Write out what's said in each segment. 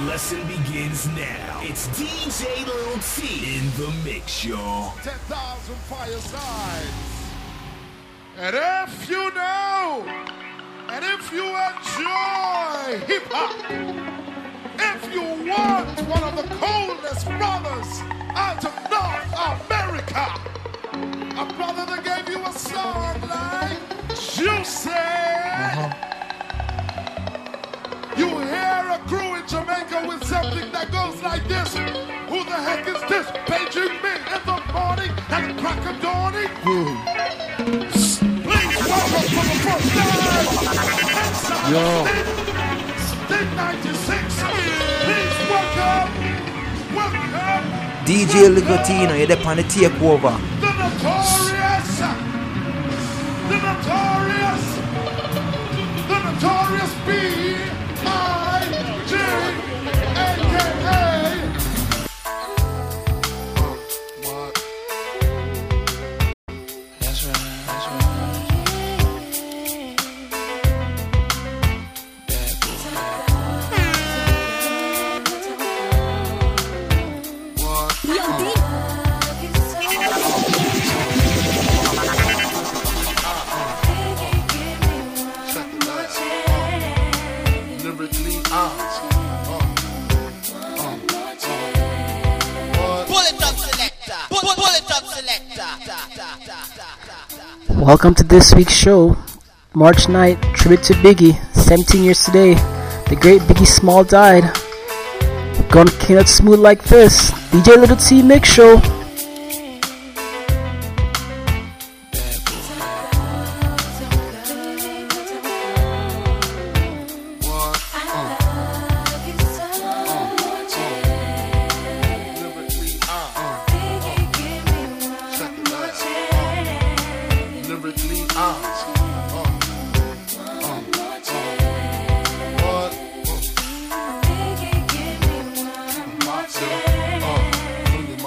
The lesson begins now. It's DJ Little T in the mix, y'all. 10,000 firesides. And if you know, and if you enjoy hip hop, if you want one of the coldest brothers out of North America, a brother that gave you a song like Juicy. Uh-huh. You hear a crew in Jamaica with something that goes like this. Who the heck is this? Paging me in the morning at the crack of dawning. Please welcome for the first time. Inside Yo. Sting 96. Please welcome, welcome DJ Ligotino, you're there on the takeover. the notorious, the notorious, the notorious A.K.A. Welcome to this week's show. March night, tribute to Biggie. 17 years today, the great Biggie Small died. Gonna kill it smooth like this. DJ Little T Mix Show.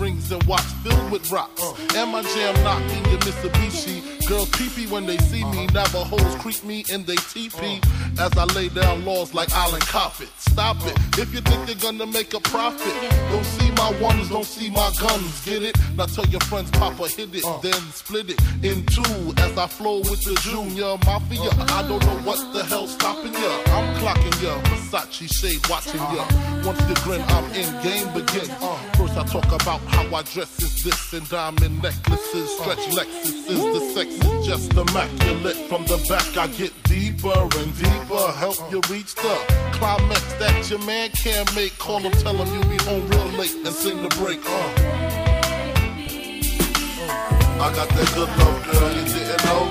Rings and watch filled with rocks. And my jam knocking your Mitsubishi. Girls pee when they see me. Navajos creep me and they TP. As I lay down laws like Island Coppet. Stop it. If you think they're gonna make a profit, don't see my ones, don't see my guns. Get it? Now tell your friends, Papa hit it, uh. then split it in two. As I flow with the Junior Mafia. I don't know what the hell's stopping ya. I'm clocking ya. Versace shade watching ya. Uh. Once you grin, I'm in. Game begins. Uh. First I talk about how I dress is this and diamond necklaces, stretch Lexuses. The sex is just immaculate. From the back I get deeper and deeper. Help you reach the climax that your man can't make. Call him, tell him you'll be home real late and break. Uh. I got that good love, girl, you didn't know.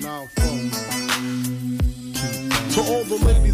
Now, phone. To all the ladies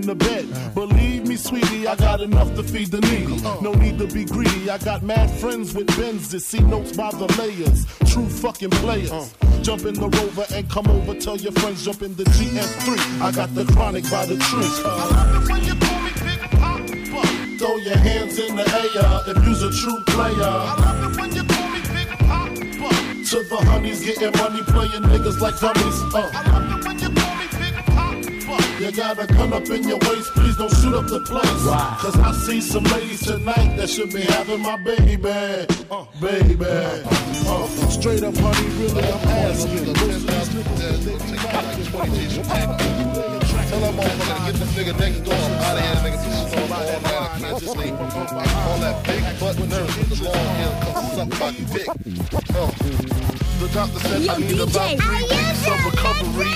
in the bed. Believe me, sweetie, I got enough to feed the needy. No need to be greedy. I got mad friends with Benzes. See notes by the layers. True fucking players. Jump in the rover and come over. Tell your friends jump in the GS3. I got the chronic by the tree. I love it when you call me Big Papa. Throw your hands in the air if you's a true player. I love it when you call me Big Papa. To the honeys getting money, playing niggas like dummies. Uh. You call me Big Papa. You got a gun up in your waist, please don't shoot up the place. Cause I see some ladies tonight that should be having my baby. Uh, baby. Uh, straight up, honey, really, I'm asking. Most of these niggas, they be Tell that motherfucker to get this nigga next door out of here, nigga. This is all I. I can't just leave. All that big butt nurse with the long hair comes suck my dick. Oh. The doctor said I need about three weeks of recovery.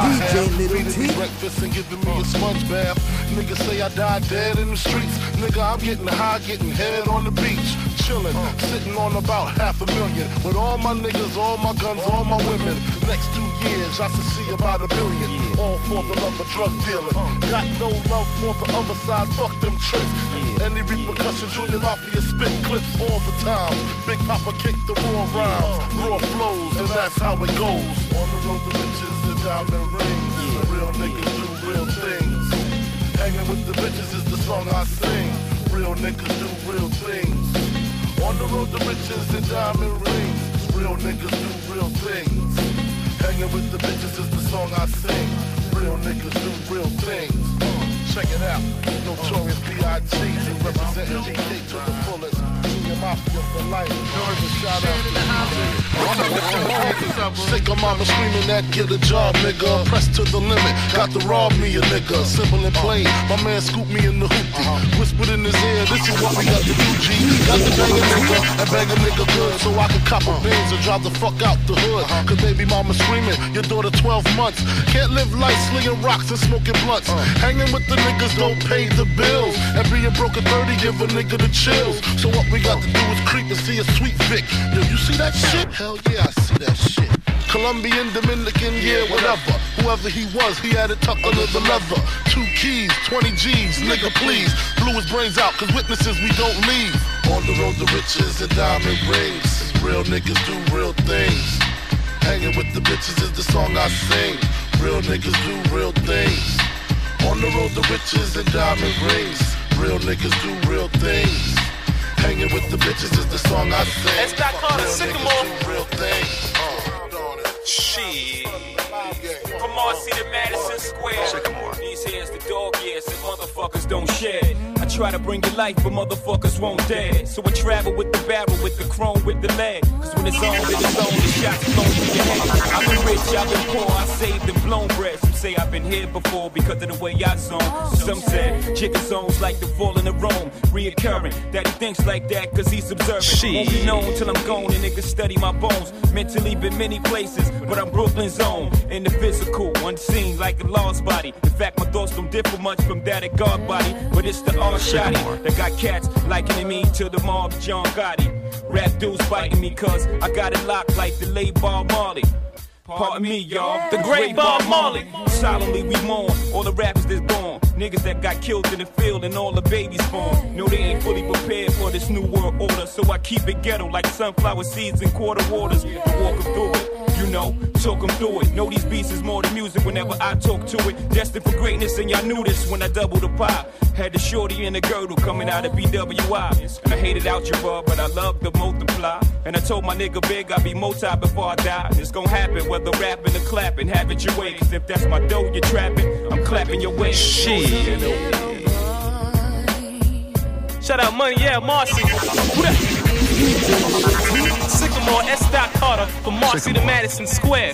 DJ Little T. breakfast and giving me a sponge bath. Niggas say I died dead in the streets. Nigga, I'm getting high, getting head on the beach. Chilling, sitting on about half a million. With all my niggas, all my guns, all my women. Next two years, I see about a billion. All for the love of drug dealing. Got no love for the other side, fuck them tricks. Any repercussions, Junior Mafia spit clips all the time. Big Papa kick the raw rhymes, raw flows, and that's how it goes. On the road to riches and diamond rings. The real niggas do real things. Hanging with the bitches is the song I sing. Real niggas do real things. On the road to riches and diamond rings. Real niggas do real things. Hanging with the bitches is the song I sing. Real niggas do real things. Uh, check it out. Notorious B.I.G. representing BK to the fullest. Junior Mafia for life. George, shout out to Sick of mama screaming that get a job, nigga. Pressed to the limit, got to rob me a nigga. Simple and plain, my man scooped me in the hoopty. Whispered in his ear, this is what we got to do, G. Got to bang a nigga and bang a nigga good so I can cop a Benz and drive the fuck out the hood. Cause baby mama screaming, your daughter 12 months. Can't live life slinging rocks and smoking blunts. Hanging with the niggas don't pay the bills. And being broke at 30 give a nigga the chills. So what we got to do is creep and see a sweet Vic. Yo, you see that shit? Hell yeah, I see that shit. Colombian, Dominican, yeah, whatever. Whoever he was, he had it tucked under the leather. Two keys, 20 G's, nigga, please. Blew his brains out, cause witnesses we don't leave. On the road to riches and diamond rings. Real niggas do real things. Hanging with the bitches is the song I sing. Real niggas do real things. On the road to riches and diamond rings. Real niggas do real things. Hanging with the bitches is the song I sing. It's not called a sycamore. real thing. Uh, Shit. From Marcy to Madison Square. Sycamore. These here's the dog years and motherfuckers don't share. Try to bring you life, but motherfuckers won't dare. So I travel with the barrel, with the chrome, with the lead. Cause when it's on, then it's on, the shots flown through your head. I've been rich, I've been poor, I saved and blown bread. Some say I've been here before because of the way I zone. Some said chicken zones like the falling of Rome, reoccurring. That he thinks like that cause he's observant. Won't be known till I'm gone and niggas study my bones. Mentally been many places, but I'm Brooklyn's own. In the physical, unseen like a lost body. In fact, my thoughts don't differ much from that of God body. But it's the R shotty that got cats likening me to the mob John Gotti. Rap dudes fighting me cause I got it locked like the late Bob Marley. Pardon me, y'all. The great Bob Marley. Solemnly we mourn all the rappers that's born. Niggas that got killed in the field and all the babies born. No, they ain't fully prepared for this new world order. So I keep it ghetto like sunflower seeds and quarter waters. To walk 'em through it. You know, talk 'em through it. Know these beats is more than music whenever I talk to it. Destined for greatness, and y'all knew this when I doubled the pie. Had the shorty in the girdle coming out of BWI. And I hated out your algebra, but I love the multiply. And I told my nigga Big I'd be multi before I die. And it's gonna happen whether rapping or clapping. Have it your way, cause if that's my dough you're trapping, I'm clapping your way. Shit. Shout out Money, yeah, Marcy. Who that? Sycamore, S. Dot Carter, from Marcy to Madison Square.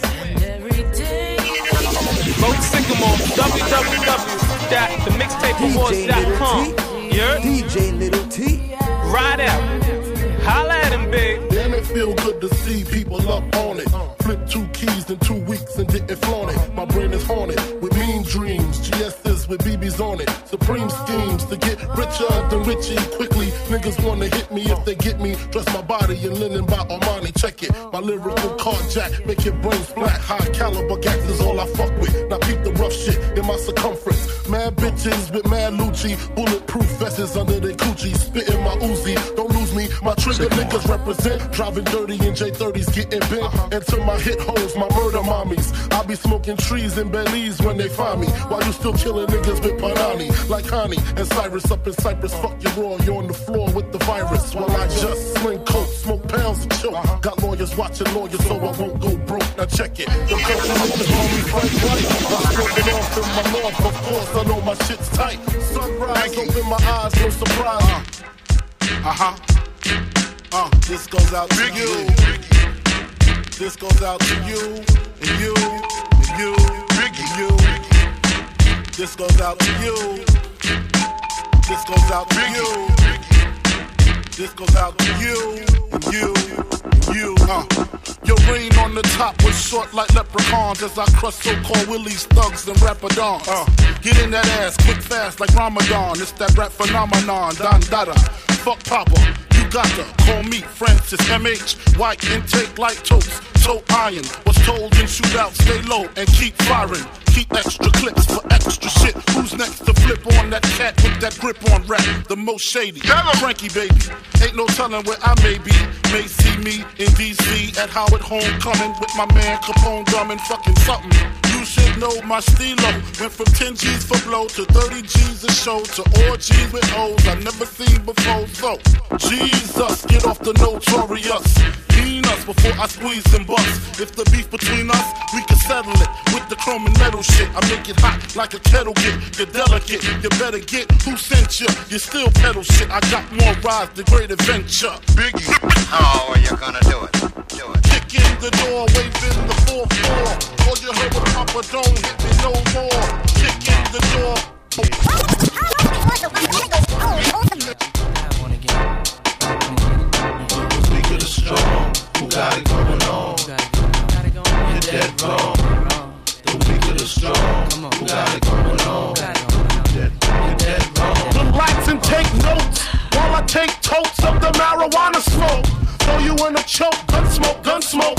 Vote Sycamore, www.themixtapeawards.com. You heard? DJ Little T. Ride out. Holla at him, big. Damn, it feel good to see people up on it. Flip two keys in two weeks and didn't flaunt it. My brain is haunted with mean dreams. GS's with BBs on it. Supreme schemes to get richer than Richie quickly. Niggas wanna hit me if they get me. Dress my body in linen by Armani. Check it. My lyrical carjack, make your brains flat. High caliber gas is all I fuck with. Now peep the rough shit in my circumference. Mad bitches with mad Lucci. Bulletproof vests under their coochie. Spitting my Uzi. Don't lose me. My trigger niggas represent. Driving dirty in J30s, getting bent. Uh-huh. And to my hit hoes, my murder mommies. I be smoking trees in Belize when they find me. While you still killing niggas with Panani. Like Honey and Cyrus up in Cyprus. Fuck your raw, you're on the floor with the virus. While I just sling coke, smoke pounds and choke. Got lawyers watching lawyers so I won't go broke. Now check it. The person who can call Frank White. I smoke it off in my mouth, of course. I know my shit's tight. Sunrise, open my eyes, no surprise. Uh huh. Uh, this goes out to you. This goes out to you, and you, and you, and you. This goes out to you. This goes out to you. This goes out to you, and you, and you. Uh. Your reign on the top was short like leprechauns as I crush so-called willies, thugs, and rapadons. Uh. Get in that ass quick, fast like Ramadan. It's that rap phenomenon, Don Dada. Fuck Papa, you got to call me Francis MH. White intake like toast, toe iron. Was told in shootout, stay low and keep firing. Keep extra clips for extra shit. Who's next to flip on that cat with that grip on rap? The most shady. Frankie, baby. Ain't no telling where I may be. May see me in DC at Howard Homecoming with my man Capone drumming fucking something. Should know my stilo. Went from 10 G's for blow to 30 G's a show to G's with O's I never seen before. So, Jesus, get off the notorious. Mean us before I squeeze and bust. If the beef between us, we can settle it with the chrome and metal shit. I make it hot like a kettle get. You're delicate, you better get who sent you. You still pedal shit. I got more rides, the great adventure. Biggie. How are you gonna do it? Do it. Kick in the door, waving the 4-4. All you heard was Papa, don't hit me no more. Kick in the door. Of the strong, who got it going on? You're dead wrong. The weak of the strong, who got it going on? You're dead wrong. And take notes while I take totes of the marijuana smoke. Throw you in a choke, gun smoke, gun smoke.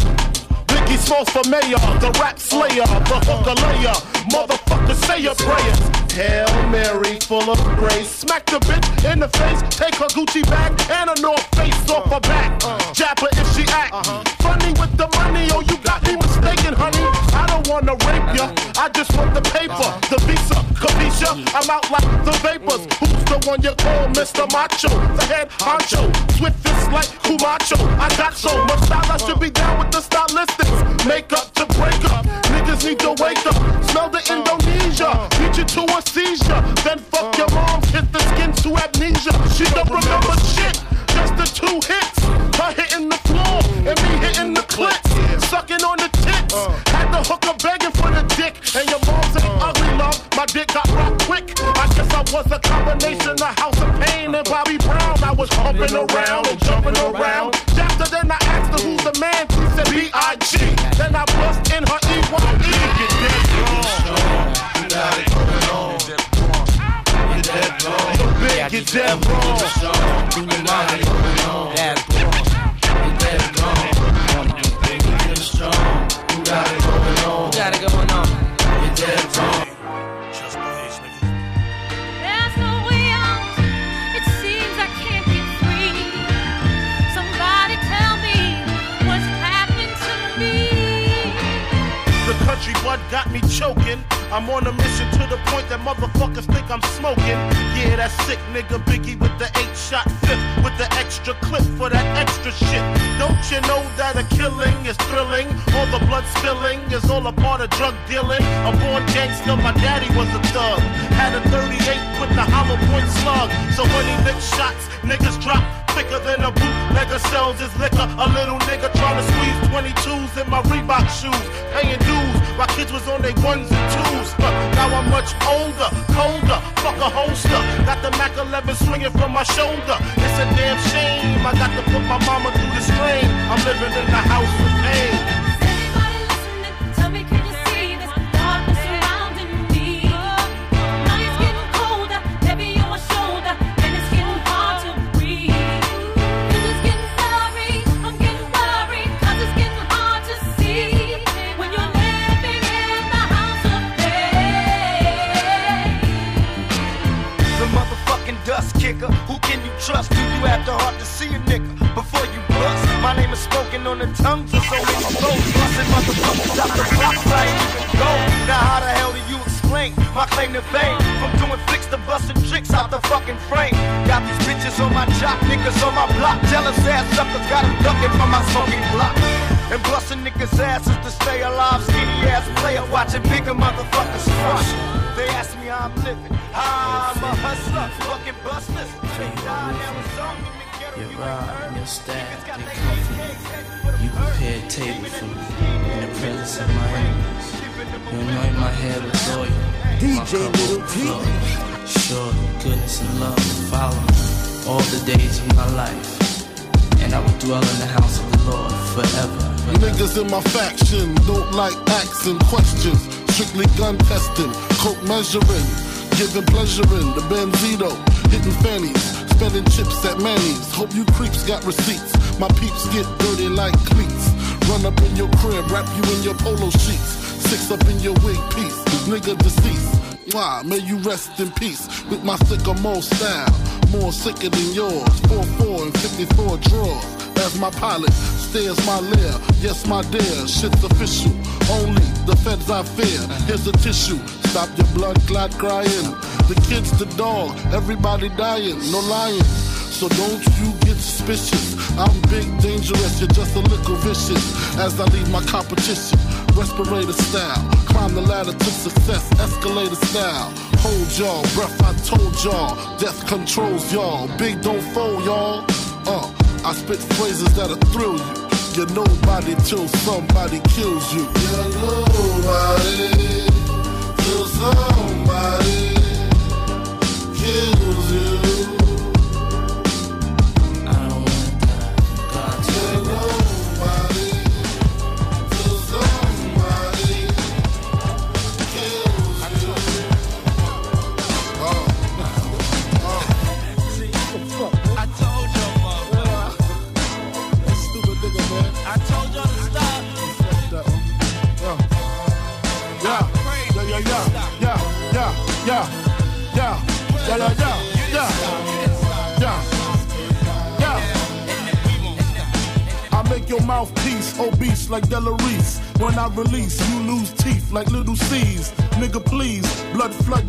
Smalls for mayor, the rap slayer, the hooker layer. Motherfucker, say your prayers. Hail Mary, full of grace. Smack the bitch in the face, take her Gucci bag and a North Face off her back. Jab her if she act. Uh-huh. Funny with the money, oh, you got me mistaken, honey. I wanna rape ya, I just want the paper, the visa. I'm out like the vapors. Who's the one you call Mr. Macho? The head honcho, swiftest like Camacho. I got so much style, I should be down with the stylistics. Make up to break up, niggas need to wake up. Smell the Indonesia, beat you to a seizure. Then fuck your mom, hit the skin to amnesia. She don't remember shit, just the two hits. Her hitting the floor and me hitting the clits, sucking on the tits. Had the hooker begging for the dick, and your mom's ain't ugly, love. My dick got rocked quick. I guess I was a combination of House of Pain and Bobby Brown. I was humping around and jumping around. After then I asked her who's the man. She said B.I.G. Then I bust in her E.Y.E. Get dead wrong. You got it going on. You're dead wrong. The big get dead wrong. You got it going on. You're dead wrong. Of the strong, who got it bud got me choking. I'm on a mission to the point that motherfuckers think I'm smoking. Yeah, that sick nigga Biggie with the eight shot fifth with the extra clip for that extra shit. Don't you know that a killing is thrilling? All the blood spilling is all a part of drug dealing. A born gangster, my daddy was a thug. Had a 38 with the hollow point slug. So when he licked shots, niggas drop thicker than a bootlegger sells his liquor. A little nigga trying to squeeze 22s in my Reebok shoes, paying dues while kids was on their ones and twos. But now I'm much older, colder, fuck a holster. Got the Mac 11 swinging from my shoulder. It's a damn shame. I got to put my mama through the strain. I'm living in the house of pain. Measuring, giving pleasure in the Benzito, hitting fannies, spending chips at Manny's. Hope you creeps got receipts. My peeps get dirty like cleats. Run up in your crib, wrap you in your polo sheets. Six up in your wig piece, nigga deceased. Why? May you rest in peace with my sycamore style. More sicker than yours. 4-4 and 54 drawers. As my pilot stares my lair. Yes, my dear, shit's official. Only the feds I fear. Here's a tissue. Stop your blood clot crying. The kid's the dog. Everybody dying. No lying. So don't you get suspicious. I'm big, dangerous, you're just a little vicious. As I leave my competition, respirator style. Climb the ladder to success, escalator style. Hold y'all, breath I told y'all. Death controls y'all. Big don't fold y'all. Uh, I spit phrases that'll thrill you. You're nobody till somebody kills you. You're nobody somebody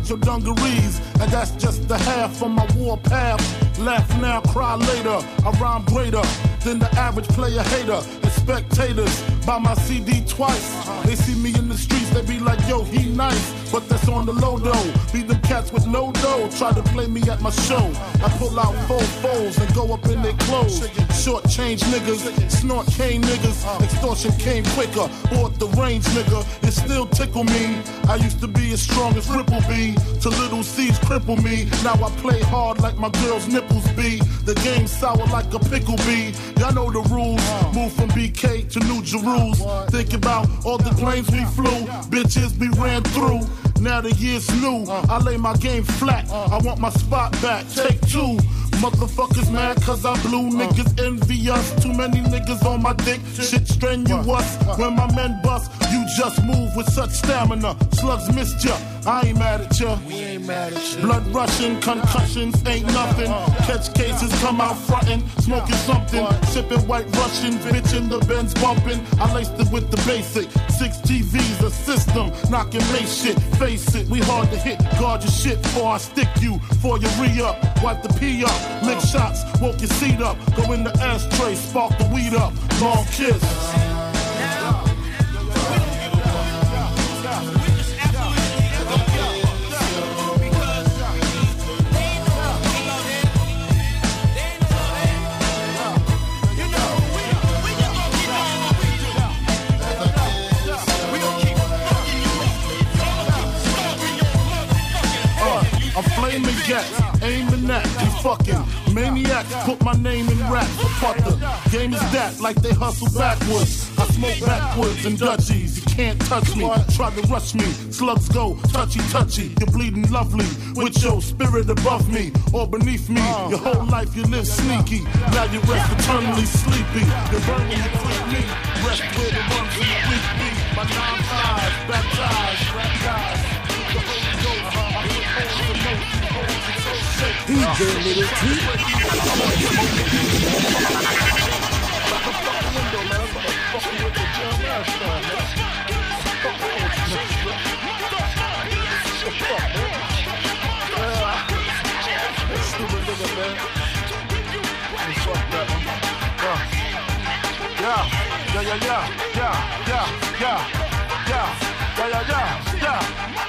your dungarees. And that's just the half of my war path. Laugh now, cry later. I rhyme greater than the average player hater. And spectators buy my CD twice. They see me in the streets, they be like, yo, he nice. But that's on the low though. Be them cats with no dough. Try to play me at my show. I pull out four foes and go up in their clothes. Short change niggas, snort cane niggas. Extortion came quicker. Bought the range nigga. It still tickle me. I used to be as strong as Ripple B. To Lil' Cease cripple me. Now I play hard like my girl's nipples be. The game sour like a pickle bee. Y'all know the rules. Move from BK to New Jerusalem. Think about all the planes we flew. Bitches we ran through. Now the year's new. I lay my game flat. I want my spot back. Take two. Motherfuckers mad cause I blew niggas envy us. Too many niggas on my dick. Shit strenuous. When my men bust, you just move with such stamina. Slugs missed ya. I ain't mad at ya. We ain't mad at ya. Blood rushing, concussions ain't nothing. Catch cases, come out frontin', smoking something. Sipping white Russian, bitch in the Benz bumping. I laced it with the basic. Six TVs, a system. Knocking lace shit. Face it, we hard to hit. Guard your shit before I stick you. For your re up. Wipe the pee up. Lick shots, woke your seat up. Go in the ashtray, spark the weed up. Long kiss. Fucking maniacs. Put my name in rap for the game is that like they hustle backwards. I smoke backwards and Dutchies. You can't touch me. Try to rush me. Slugs go touchy touchy. You're bleeding lovely with your spirit above me or beneath me. Your whole life you live sneaky. Now you rest eternally sleepy. You're burning you quit me. Rest where the ones the weak. My nine lives, baptized. With the Holy Ghost, I put holes DJ Little T. Yeah, yeah, yeah, yeah, yeah, yeah, yeah, yeah, yeah, yeah, yeah.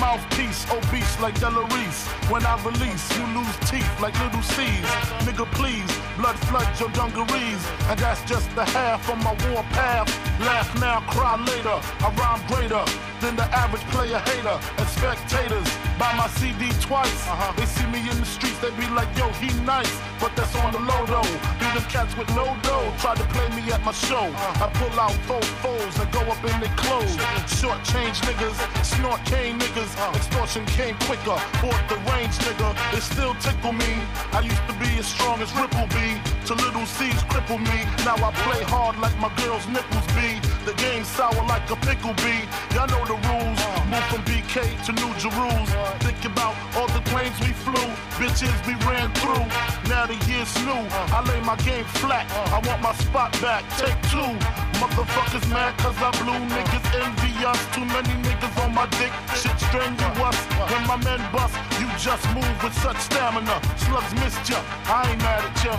Mouthpiece obese like Della Reese. When I release, you lose teeth like Lil' Cease. Nigga, please, blood floods your dungarees. And that's just the half of my war path. Laugh now, cry later. I rhyme greater than the average player hater. And spectators buy my CD twice. Uh-huh. They see me in the streets, they be like, yo, he nice. But that's on the low though. Be them cats with no dough. Try to play me at my show. Uh-huh. I pull out four foes and go up in their clothes. Short change niggas, snort cane niggas. Uh-huh. Extortion came quicker. Bought the range nigga. It still tickle me. I used to be as strong as Ripple B. To Lil' Cease cripple me. Now I play hard like my girl's nipples be. The game sour like a pickle bee. Y'all know the rules. Move from BK to New Jerusalem. Think about all the planes we flew. Bitches we ran through. Now the year's new. I lay my game flat. I want my spot back. Take two. Motherfuckers mad cause I blew niggas envy us. Too many niggas on my dick. Shit strenuous. When my men bust, you just move with such stamina. Slugs missed ya. I ain't mad at ya.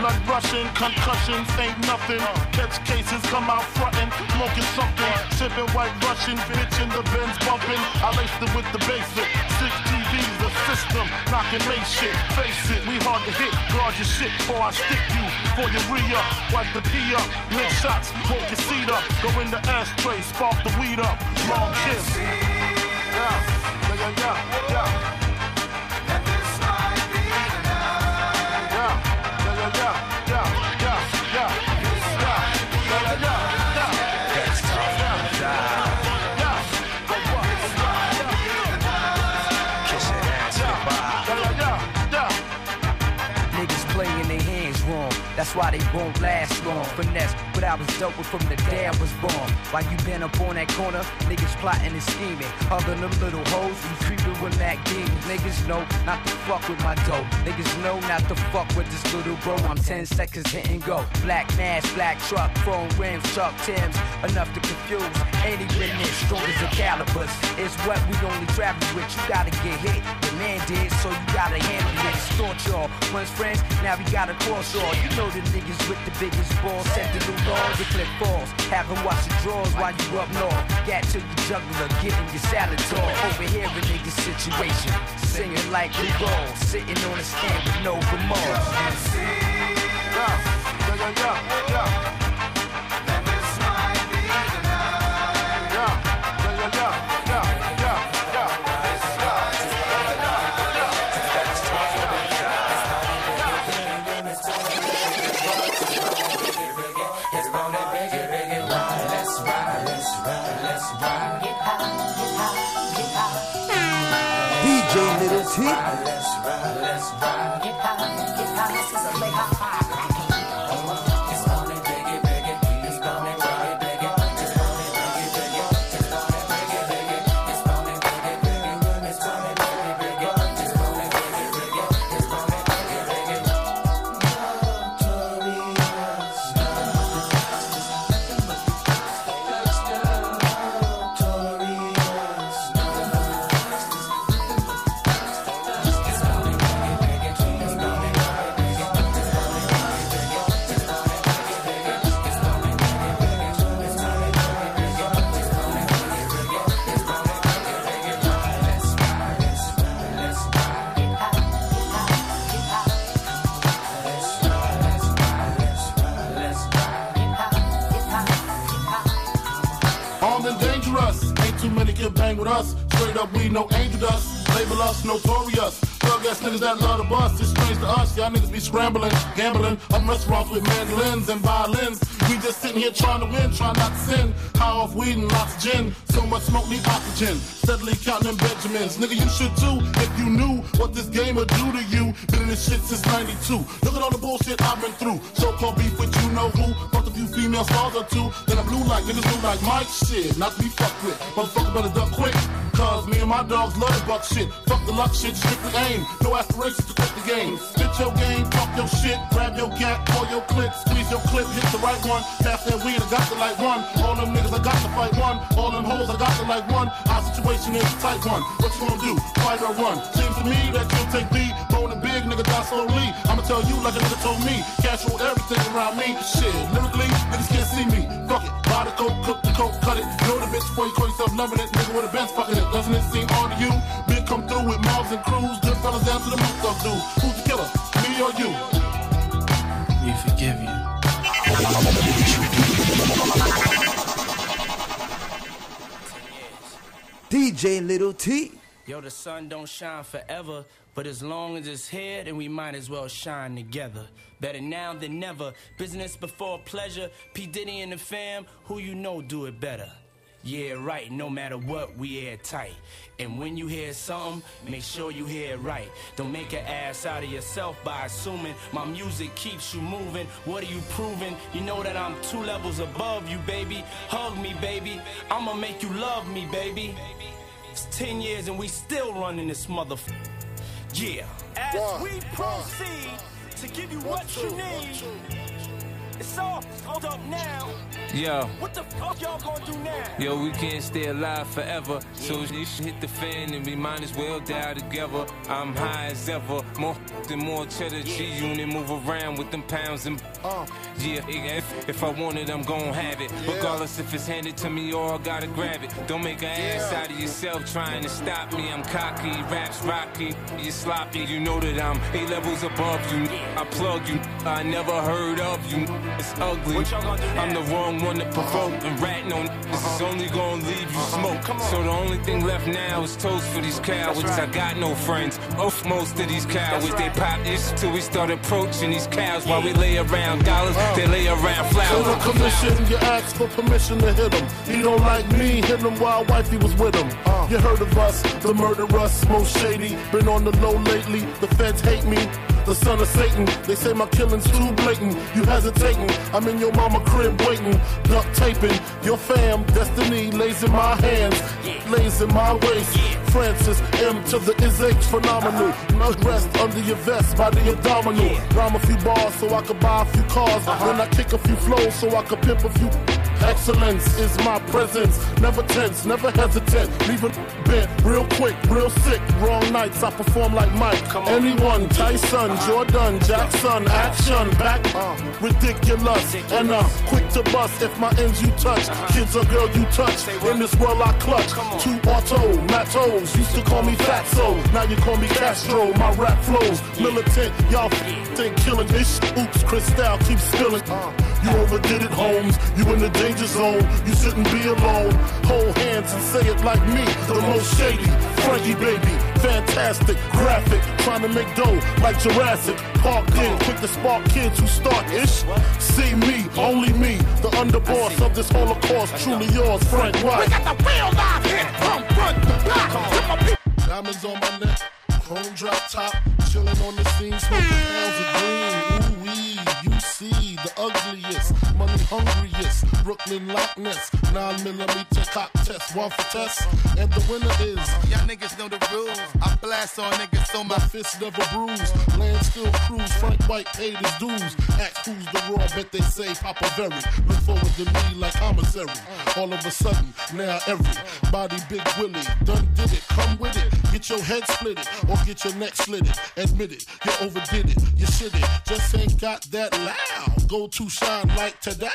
Blood rushing, concussions ain't nothing. Catch cases, come out frontin', smoking something. Sipping white Russian, bitch in the Benz bumping. I laced it with the basic. Six system, knocking make shit. Face it, we hard to hit. Guard your shit before I stick you. Before you re-up, wipe the pee up. Make shots, smoke your seat up. Go in the ashtray, spark the weed up. Long kiss. Yeah, yeah, yeah, yeah. Why they won't last long. Finesse, but I was dope from the day I was born. While you been up on that corner, niggas plotting and scheming. Hugging them little hoes, you creeping with Mac demons. Niggas know not to fuck with my dope. Niggas know not to fuck with this little bro. I'm 10 seconds hit and go. Black mask, black truck, chrome rims, Chuck Tims. Enough to confuse any witness, strong as a calibers. It's what we only travel with. You gotta get hit. The man did, so you gotta handle it. Extort y'all. Once friends, now we gotta cross y'all. You know the niggas with the biggest balls. Set the new stars, declare false. Have him watch your drawers while you up north. Gat to your juggler, giving your salad tour. Overhearing nigga situation, singing like you go. Sitting on a stand with no remorse. Yo, yo, yo, yo. Scrambling, gambling. I'm restaurants with mandolins and violins. We just sitting here trying to win, trying not to sin. High off weed and lots of gin. So much smoke, need oxygen. Steadily counting Benjamins. Nigga, you should too if you knew what this game would do to you. Been in this shit since 92. Look at all the bullshit I've been through. So called beef with you know who. Fucked a few female stars or two. Then I'm blue like niggas blue like Mike shit. Not to be fucked with. Motherfucker better duck quick. Cause me and my dogs love buck shit. Fuck the luck shit, strictly aim. What you gonna do? Fight or run? Seems to me that you'll take the bone and big nigga die slowly. I'ma tell you like a nigga told me. Cash roll everything around me. Shit, lyrically, niggas can't see me. Fuck it, buy the coke, cook the coke, cut it. Know the bitch before you call yourself loving it. Nigga with a Benz DJ Little T. Yo, the sun don't shine forever, but as long as it's here, then we might as well shine together. Better now than never. Business before pleasure. P. Diddy and the fam, who you know do it better. Yeah, right, no matter what, we air tight. And when you hear something, make sure you hear it right. Don't make an ass out of yourself by assuming my music keeps you moving. What are you proving? You know that I'm two levels above you, baby. Hug me, baby. I'ma make you love me, baby. It's 10 years and we still running this motherfucker. Yeah. As One, we proceed to give you what you need. It's all hold up now. Yo, What the fuck y'all gonna do now? yo, we can't stay alive forever. So this should hit the fan and we might as well die together. I'm high as ever, more than more cheddar. G unit move around with them pounds and. Uh. Yeah, if, if I want it, I'm gon' have it. Regardless if it's handed to me or I gotta grab it. Don't make an ass out of yourself trying to stop me. I'm cocky, raps rocky, you sloppy. You know that I'm eight levels above you. I plug you, I never heard of you. It's ugly. I'm the wrong one to provoke and rat no. This is uh-huh. only gonna leave you uh-huh. smoke. So the only thing left now is toast for these cowards. I got no friends. Off most of these cowards. They pop this till we start approaching these cows while we lay around dollars. They lay around So the flowers. commission, you ask for permission to hit him. He don't like me, hit him while wifey was with him. Uh. You heard of us, the murderous, most shady. Been on the low lately, the feds hate me. The son of Satan, they say my killing's too blatant. You hesitating, I'm in your mama crib waiting, duct taping. Your fam, destiny lays in my hands, lays in my waist. Francis M to the is H phenomenal. No rest under your vest by the abdominal. Rhyme a few bars so I could buy a few cars. Then I kick a few flows so I could pimp a few. Excellence is my presence. Never tense, never hesitant. Leave it bent real quick, real sick. Wrong nights, I perform like Mike. Anyone, Tyson, Jordan, Jackson, action, back. Ridiculous. And I'm quick to bust if my ends you touch. Kids or girl you touch. In this world I clutch. Two auto, Matos. Used to call me Fatso. Now you call me Castro. My rap flows militant. Y'all think killing this. Oops, Cristal keeps spilling. You overdid it, Holmes. You in the danger zone. You shouldn't be alone. Hold hands and say it like me. The most shady. Frankie baby. Fantastic. Graphic. Trying to make dough like Jurassic. Parked in. Quick to spark kids who start ish. See me. Only me. The underboss of this Holocaust. Truly yours, Frank White. We got the real live hit. Come front to back. Diamonds on my neck. Chrome drop top. Chilling on the scene. Smoking pounds of green. Ooh wee. You see the ugliest, money hungriest, Brooklyn Loch Ness, 9 millimeter cock test, one for test, and the winner is. Y'all niggas know the rules. I blast on niggas so My fist never bruise. land still cruise, Frank White paid his dues. Ask who's the raw, bet they say Papa Very. Look forward to me like commissary. All of a sudden, now everybody Big Willie done did it, come with it. Get your head split it, or get your neck slit it. Admit it, you overdid it, you shit it. Just ain't got that loud. Go to shine like Tadao.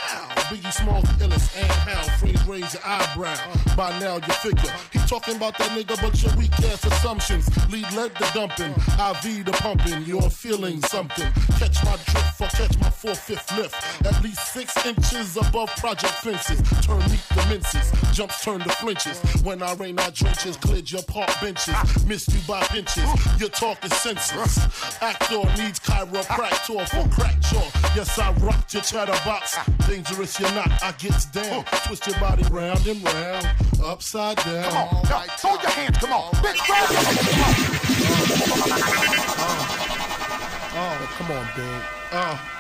Biggie Small, the illest, and how. Freeze, raise your eyebrow. By now you figure. He talking about that nigga, but your weak ass assumptions. Lead led the dumping, IV the pumping. You're feeling something. Catch my drift or catch my four fifth lift. At least six inches above project fences. Turn meet the minces. Jumps turn to flinches. When I rain I drenches. cleared your park benches. Missed you by pinches. Your talk is senseless. Actor needs chiropractor for crack jaw. Yes, I rocked your chatterbox. Dangerous you're not. I gets down. Twist your body round and round. Upside down. Come yo, throw your hands, come on. Bitch, throw your Oh, come on, babe. Uh,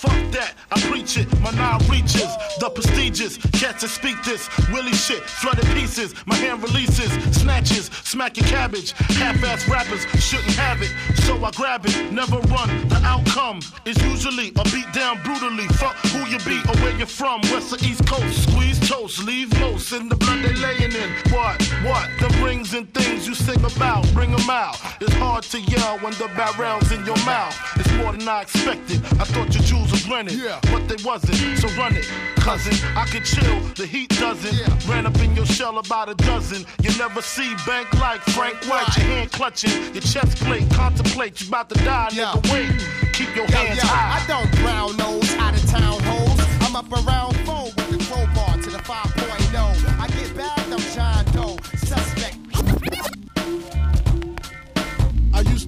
fuck that, I preach it. My nine reaches, the prestigious. Cats that speak this, Willie shit, flooded pieces. My hand releases, snatches, smack your cabbage. Half-ass rappers shouldn't have it. so I grab it, never run. The outcome is usually a beat down brutally. Fuck who you be or where you're from, west or east coast. Squeeze toast, leave most in the blood they laying in. What, what? The rings and things you sing about, bring 'em out. It's hard to yell when the barrel's in your mouth. It's more than I expected. I thought your jewels was rented, but they wasn't. So run it, cousin. I could chill, the heat doesn't. Ran up in your shell about a dozen. You never see bank like Frank White. Your hand clutching, your chest plate, contemplate. You about to die, nigga. Wait, keep your Yo, hands yo, high. I don't brown nose out of town hoes. I'm up around four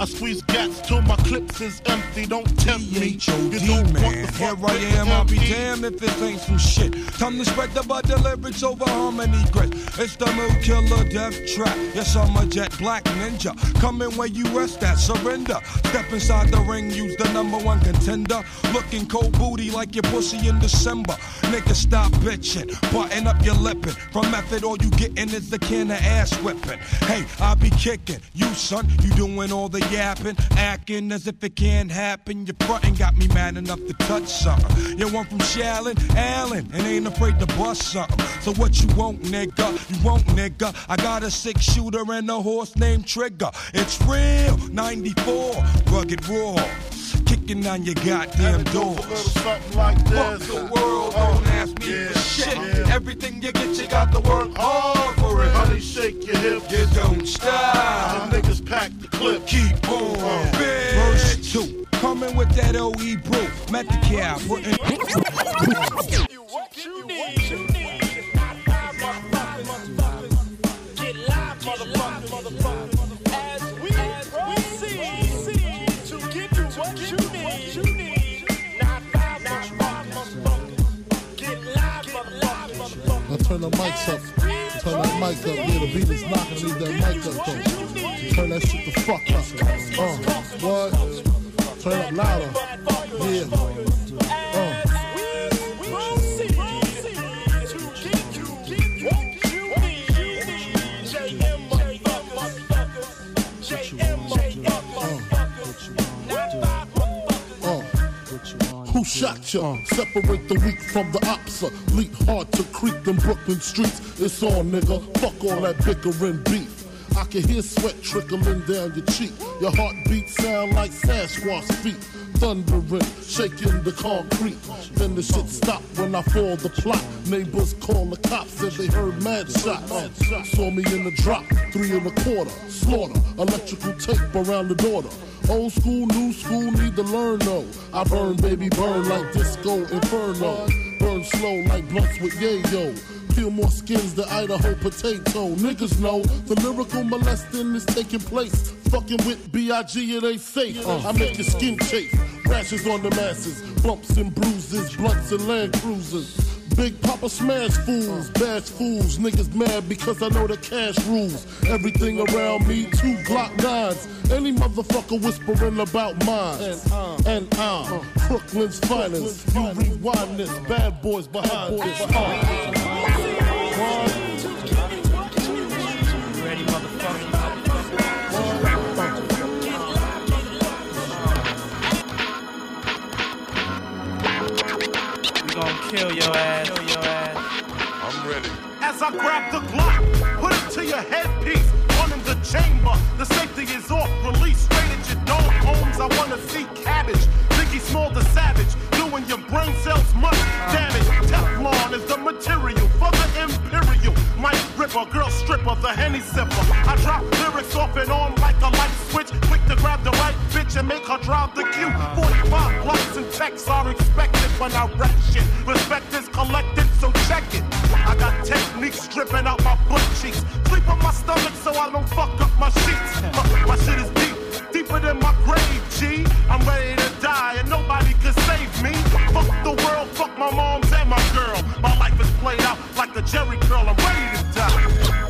I squeeze gas till my clips is empty. Don't tempt me. You don't want man. the Here I am. I'll be damned if this ain't some shit. Time to spread the butter lyrics over harmony grit. It's the mood killer death trap. Yes, I'm a jet black ninja. Coming where you rest at, surrender. Step inside the ring, use the number one contender. Looking cold booty like your pussy in December. Nigga, stop bitching. Button up your lippin'. From method, all you gettin' is the can of ass whipping. Hey, I be kicking. You, son, you doing all the yapping. Acting as if it can't happen. Your frontin' got me mad enough to touch something. You want from Shallon, Allen, and ain't afraid to bust something. So what you want, nigga? You want, nigga? I got a six shooter and a horse named Trigger. It's real, 94, rugged raw. Kicking on your goddamn doors. Something like this. Fuck this. the world, don't oh, ask me for shit. Everything you get, you got to work hard for it. Honey, shake your hips. You don't stop. The niggas pack the clip. Keep oh, on. Oh. Verse two. Coming with that OE brew. Met the cow. Putting. Now turn the mics up. Turn that mic up. Yeah, the beat is knocking. Leave that mic up though. Turn that shit the fuck up. Uh, what? Turn up louder. Yeah. Shot ya? Separate the weak from the opsa. Leap hard to creep them Brooklyn streets. It's on, nigga. Fuck all that bickering beef. I can hear sweat trickling down your cheek. Your heartbeat sound like Sasquatch feet. Thundering, shaking the concrete. Then the shit stopped when I fall the plot. Neighbors call the cops, said they heard mad shots. Saw me in the drop, three and a quarter. Slaughter, electrical tape around the daughter. Old school, new school, need to learn though. I burn, baby, burn like disco inferno. Burn slow like blunts with yayo. Peel more skins than Idaho potato. Niggas know the lyrical molesting is taking place. Fucking with B.I.G. it ain't safe. I make your skin chafe. Rashes on the masses. Bumps and bruises. Blunts and land cruisers. Big Papa smash fools, bash fools, niggas mad because I know the cash rules. Everything around me, two Glock nines. Any motherfucker whispering about mine. And I'm Brooklyn's finest. You rewind this, bad boys behind this. Kill your ass. Kill your ass. I'm ready. As I grab the Glock, put it to your headpiece. One in the chamber, the safety is off. Release straight at your dome, homes. I wanna see cabbage. Biggie Small the savage, doing your brain cells much damage. Teflon is the material for the imperial. Mike Ripper, girl stripper, the Henny sipper. I drop lyrics off and on like a light switch. Quick to grab the right bitch and make her drive the queue. 45 blocks and texts are expected when I wreck shit. Respect is collected, so check it. I got techniques dripping out my butt cheeks. Sleep on my stomach so I don't fuck up my sheets. Uh, my shit is deep, deeper than my grave, G. I'm ready to die and nobody can save me. Fuck the world, fuck my moms and my girl. My life is played out like a Jerry curl. I'm ready to die.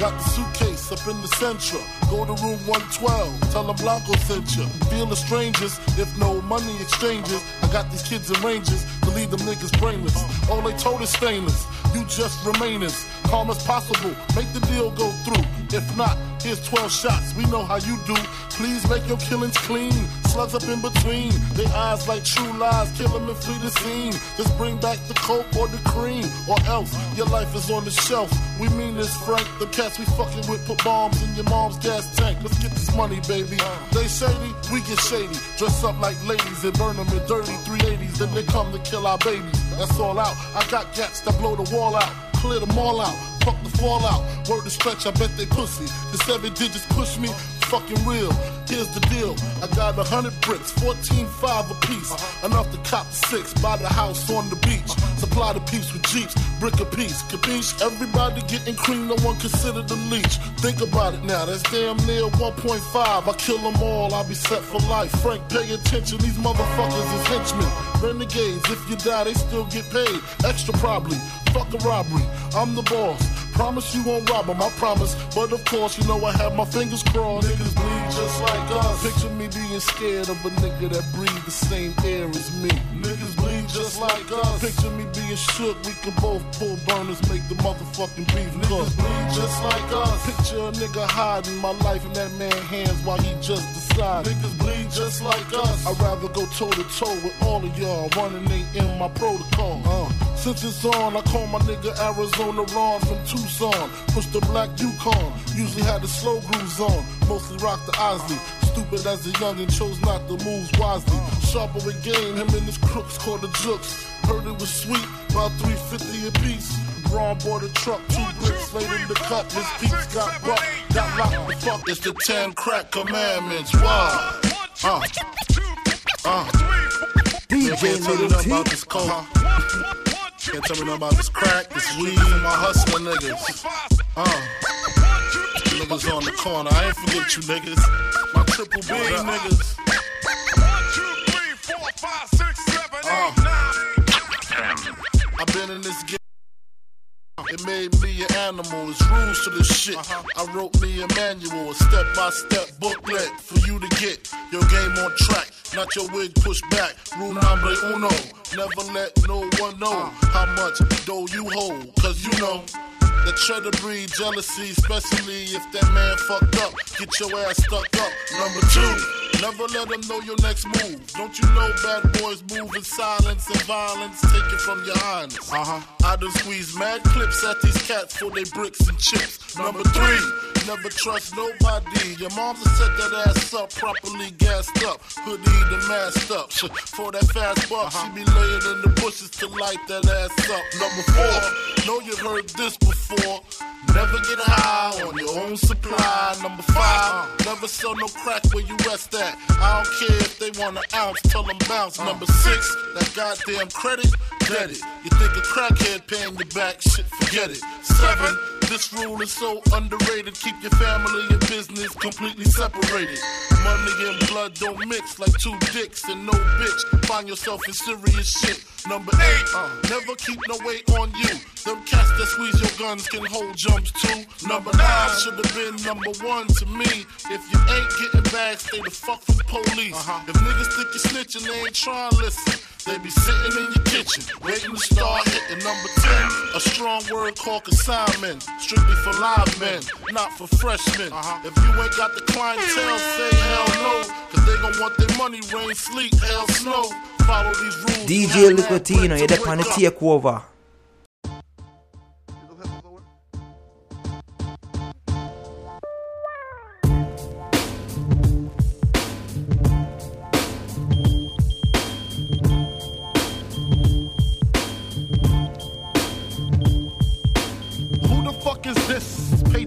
Got the super up in the central. Go to room 112. Tell them Blanco sent you. Feel the strangers if no money exchanges. I got these kids in ranges to leave them niggas brainless. All they told is stainless. You just remainers. Calm as possible. Make the deal go through. If not, here's 12 shots. We know how you do. Please make your killings clean. Slugs up in between. They eyes like true lies. Kill them and flee the scene. Just bring back the coke or the cream. Or else your life is on the shelf. We mean this, Frank. The cats we fucking with put bombs in your mom's gas tank. Let's get this money, baby. They shady, we get shady. Dress up like ladies and burn them in dirty 380s. Then they come to kill our babies. That's all out. I got cats that blow the wall out. Clear them all out. Fuck the fallout. Word to stretch, I bet they pussy. The seven digits push me. Fucking real. Here's the deal. I got a hundred bricks, 14 five a piece. Enough to cop six. Buy the house on the beach. Supply the peeps with jeeps. Brick a piece. Capiche? Everybody getting cream. No one considered the leech. Think about it now. That's damn near 1.5. I kill them all. I'll be set for life. Frank, pay attention. These motherfuckers is henchmen. Renegades. If you die, they still get paid. Extra probably. Fuck a robbery. I'm the boss. Promise you won't rob 'em, I promise. But of course, you know I have my fingers crossed. Niggas bleed just like us. Picture me being scared of a nigga that breathe the same air as me. Niggas bleed just like us. Picture me being shook. We can both pull burners, make the motherfucking beef cook. Niggas bleed just like us. Picture a nigga hiding my life in that man's hands while he just decided. Niggas bleed just like us. I'd rather go toe to toe with all of y'all. Running ain't in my protocol. Uh. Since it's on, I call my nigga Arizona Ron from Tucson. Push the black Yukon. Usually had the slow grooves on. Mostly rock the Isley. Stupid as a youngin' chose not to move wisely. Sharper with game, him and his crooks called the jooks. Heard it was sweet, about 350 a piece. Ron bought a truck, two bricks laid in the cup. His peeps got bucked, got locked the fuck. It's the 10 crack commandments. Wow. Uh. Uh. DJ Can't tell you Little T. about this coke. Can't tell me nothing about this crack, this weed, and my hustling niggas. Uh. Niggas on the corner. I ain't forget you niggas. My triple B niggas. Uh. I've been in this game. It made me an animal. It's rules to this shit. I wrote me a manual, a step by step booklet for you to get your game on track. Not your wig pushed back. Rule number uno. Never let no one know how much dough you hold. Cause you know. That try to breed jealousy, especially if that man fucked up. Get your ass stuck up. Number two, never let them know your next move. Don't you know bad boys move in silence and violence? Take it from your highness. Uh huh. I done squeeze mad clips at these cats for they bricks and chips. Number three, never trust nobody. Your mom's set that ass up, properly gassed up, hoodie and masked up. For that fast buck, she be laying in the bushes to light that ass up. Number four, know you heard this before. Never get high on your own supply. Number five, never sell no crack where you rest at. I don't care if they want an ounce, tell them bounce. Number six, that goddamn credit, get it. You think a crackhead paying you back, shit, forget it. Seven, this rule is so underrated. Keep your family and business completely separated. Money and blood don't mix like two dicks and no bitch. Find yourself in serious shit. Number eight, uh, never keep no weight on you. Them cats that squeeze your guns can hold jumps too. Number nine should have been number one to me. If you ain't getting back, stay the fuck from police. Uh-huh. If niggas think you snitching, they ain't trying to listen. They be sitting in your kitchen, waiting to start hitting number 10. A strong word called consignment, strictly for live men, not for freshmen. Uh-huh. If you ain't got the clientele, say hell no, cause they gon' want their money, rain, sleet, hell, snow. Follow these rules. DJ Licotino, you're there on the takeover.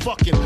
fucking.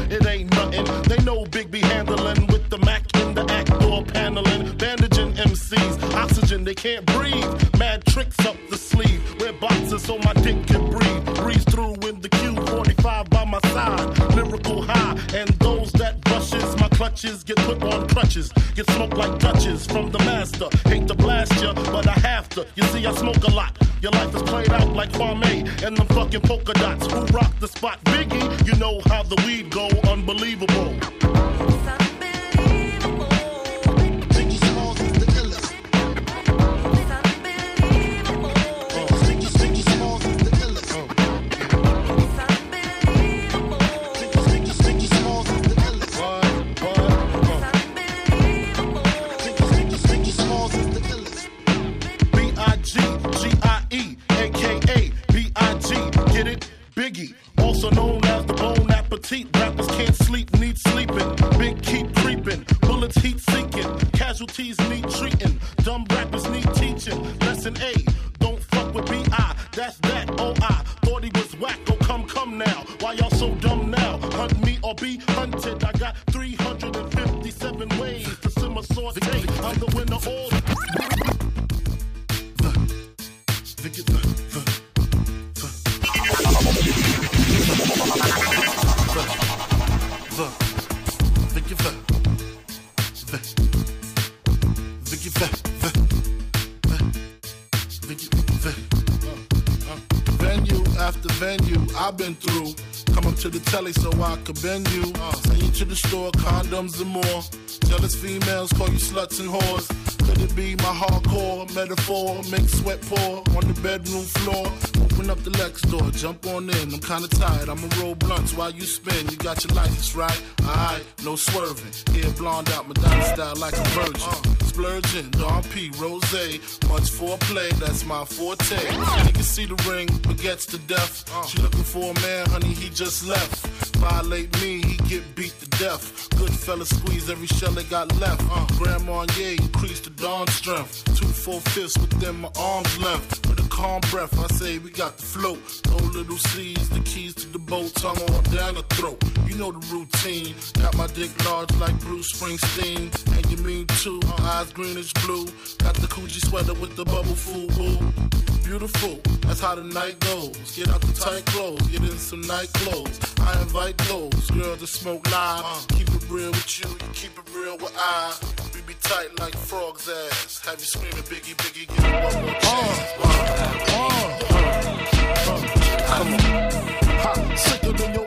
Venue after venue, I've been through. Come up to the telly so I could bend you. Send you to the store, condoms and more. Jealous females call you sluts and whores. Could it be my hardcore metaphor? Make sweat pour on the bedroom floor. Open up the Lex door, jump on in. I'm kinda tired, I'ma roll blunts while you spin. You got your license right? Alright, no swerving. Hair blonde out, Madonna style like a virgin. Splurging, Don P, Rose. Much foreplay, that's my forte. You can see the ring, but gets to death. She looking for a man, honey, he just left. Violate me, he get beat to death. Good fella squeeze every shell they got left. Grandma, yeah, increase the dawn strength. Two full fists within my arm's length. With a calm breath, I say we got the float. No Lil' Cease, the keys to the boat, tongue on down the throat. You know the routine. Got my dick large like Bruce Springsteen. And you mean too, her eyes greenish blue. Got the coochie sweater with the bubble fool boo. Beautiful, that's how the night goes. Get out the tight clothes, get in some night clothes. I invite those girls to smoke live. Keep it real with you, you keep it real with I. We be tight like frog's ass. Have you screaming, Biggie, Biggie, give me one more chance. Uh, uh, uh. Come on. Sicker than your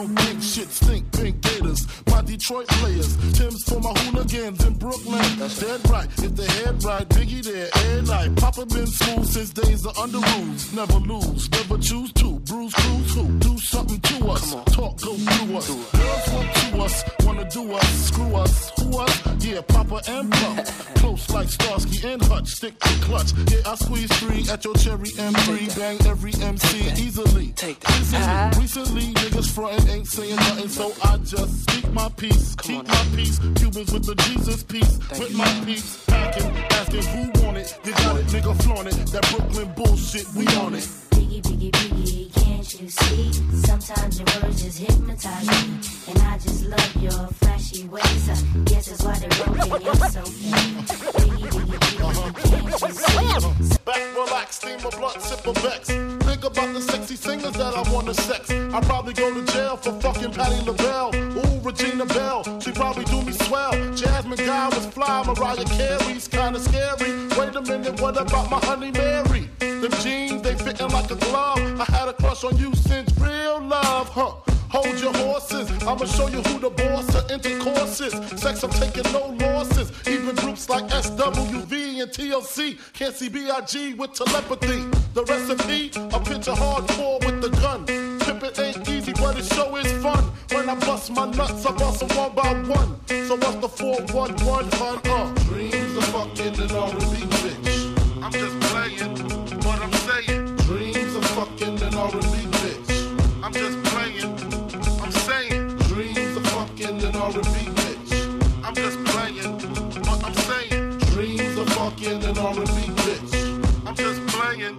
don't think shit stink. Pink gators. My Detroit players. Tim's for my hooligans in Brooklyn. That's Dead right. If the head right, Biggie there. Air night. Papa been smooth since days of under rules. Never lose. Never choose to. Bruise, cruise who? Do something to us. Talk, go through us. Girls want to us. Wanna do us. Screw us. Who us? Yeah, Papa and Pump. Close like Starsky and Hutch. Stick to clutch. Yeah, I squeeze three at your cherry M3. Bang every MC easily. Take that, recently, recently, niggas frontin' ain't saying nothing, so I just speak my peace. Keep my peace. Cubans with the Jesus peace. with my peace. Packing, asking who want it. You got it, nigga, flaunt it. That Brooklyn bullshit, we on it. Biggie, biggie, biggie, can't you see? Sometimes your words just hypnotize me. And I just love your flashy ways. I guess that's why they're broken, you're so mean. Biggie, biggie, biggie, can't you see? Back, relax, steam a blunt, sip a Vex. Think about the sexy singers that I wanna sex. I'd probably go to jail for fucking Patti LaBelle. Ooh, Regina Belle. She probably do me swell. Jasmine Guy was fly, Mariah Carey's kinda scary. Wait a minute, what about my honey Mary? Them jeans, they fitting like a glove. I had a crush on you since real love, huh? Hold your horses, I'ma show you who the boss of intercourse is. Sex, I'm taking no losses. Even groups like And TLC can't see B.I.G. with telepathy. The recipe, a picture hardcore with the gun. Pimpin' ain't easy, but it sure is fun. When I bust my nuts, I bust them one by one. So what's the 411, hun? Uh, dreams of fucking an R&B bitch. I'm just playing what I'm saying. Dreams of fucking an R&B bitch. I'm just playing. I'm saying. Dreams of fucking an R&B bitch. Dreams of fucking an R&B bitch. I'm just playing.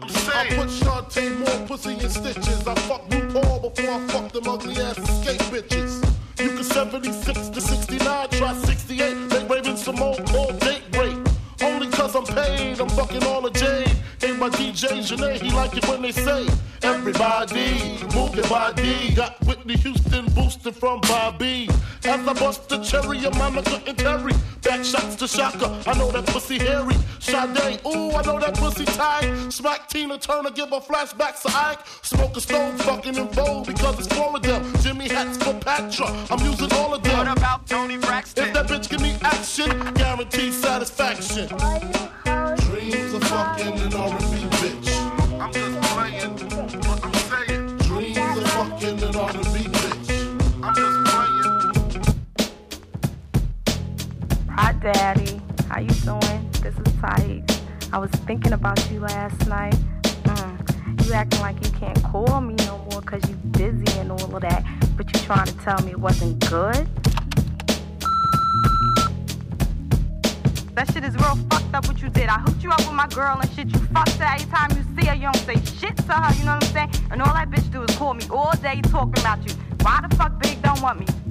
I'm saying. I put Shantae more pussy in stitches. I fuck RuPaul before I fuck them ugly ass Xscape bitches. You can 76 to 69, try 68. Make Raven-Symoné call date rape. Only cause I'm paid, I'm fucking all the jade. Ain't my DJ Janae, he like it when they say, Everybody, move your body. Got Whitney Houston boosted from Bobby. As I bust the cherry of Monica and Terry. Back shots to Chaka, I know that pussy hairy. Sade, ooh, I know that pussy tight. Smack Tina Turner, give her flashbacks to Ike. Smoke a stone, fucking En Vogue because it's four of them. Jimmy hats for Patra, I'm using all of them. What about Toni Braxton? If that bitch give me action, guaranteed satisfaction. Dreams of fucking an R&B bitch. Hi, Daddy. How you doing? This is Thais. I was thinking about you last night. Mm. You acting like you can't call me no more because you busy and all of that, but you trying to tell me it wasn't good? That shit is real fucked up what you did. I hooked you up with my girl and shit. You fucked her every time you see her. You don't say shit to her, you know what I'm saying? And all that bitch do is call me all day talking about you. Why the fuck Big don't want me?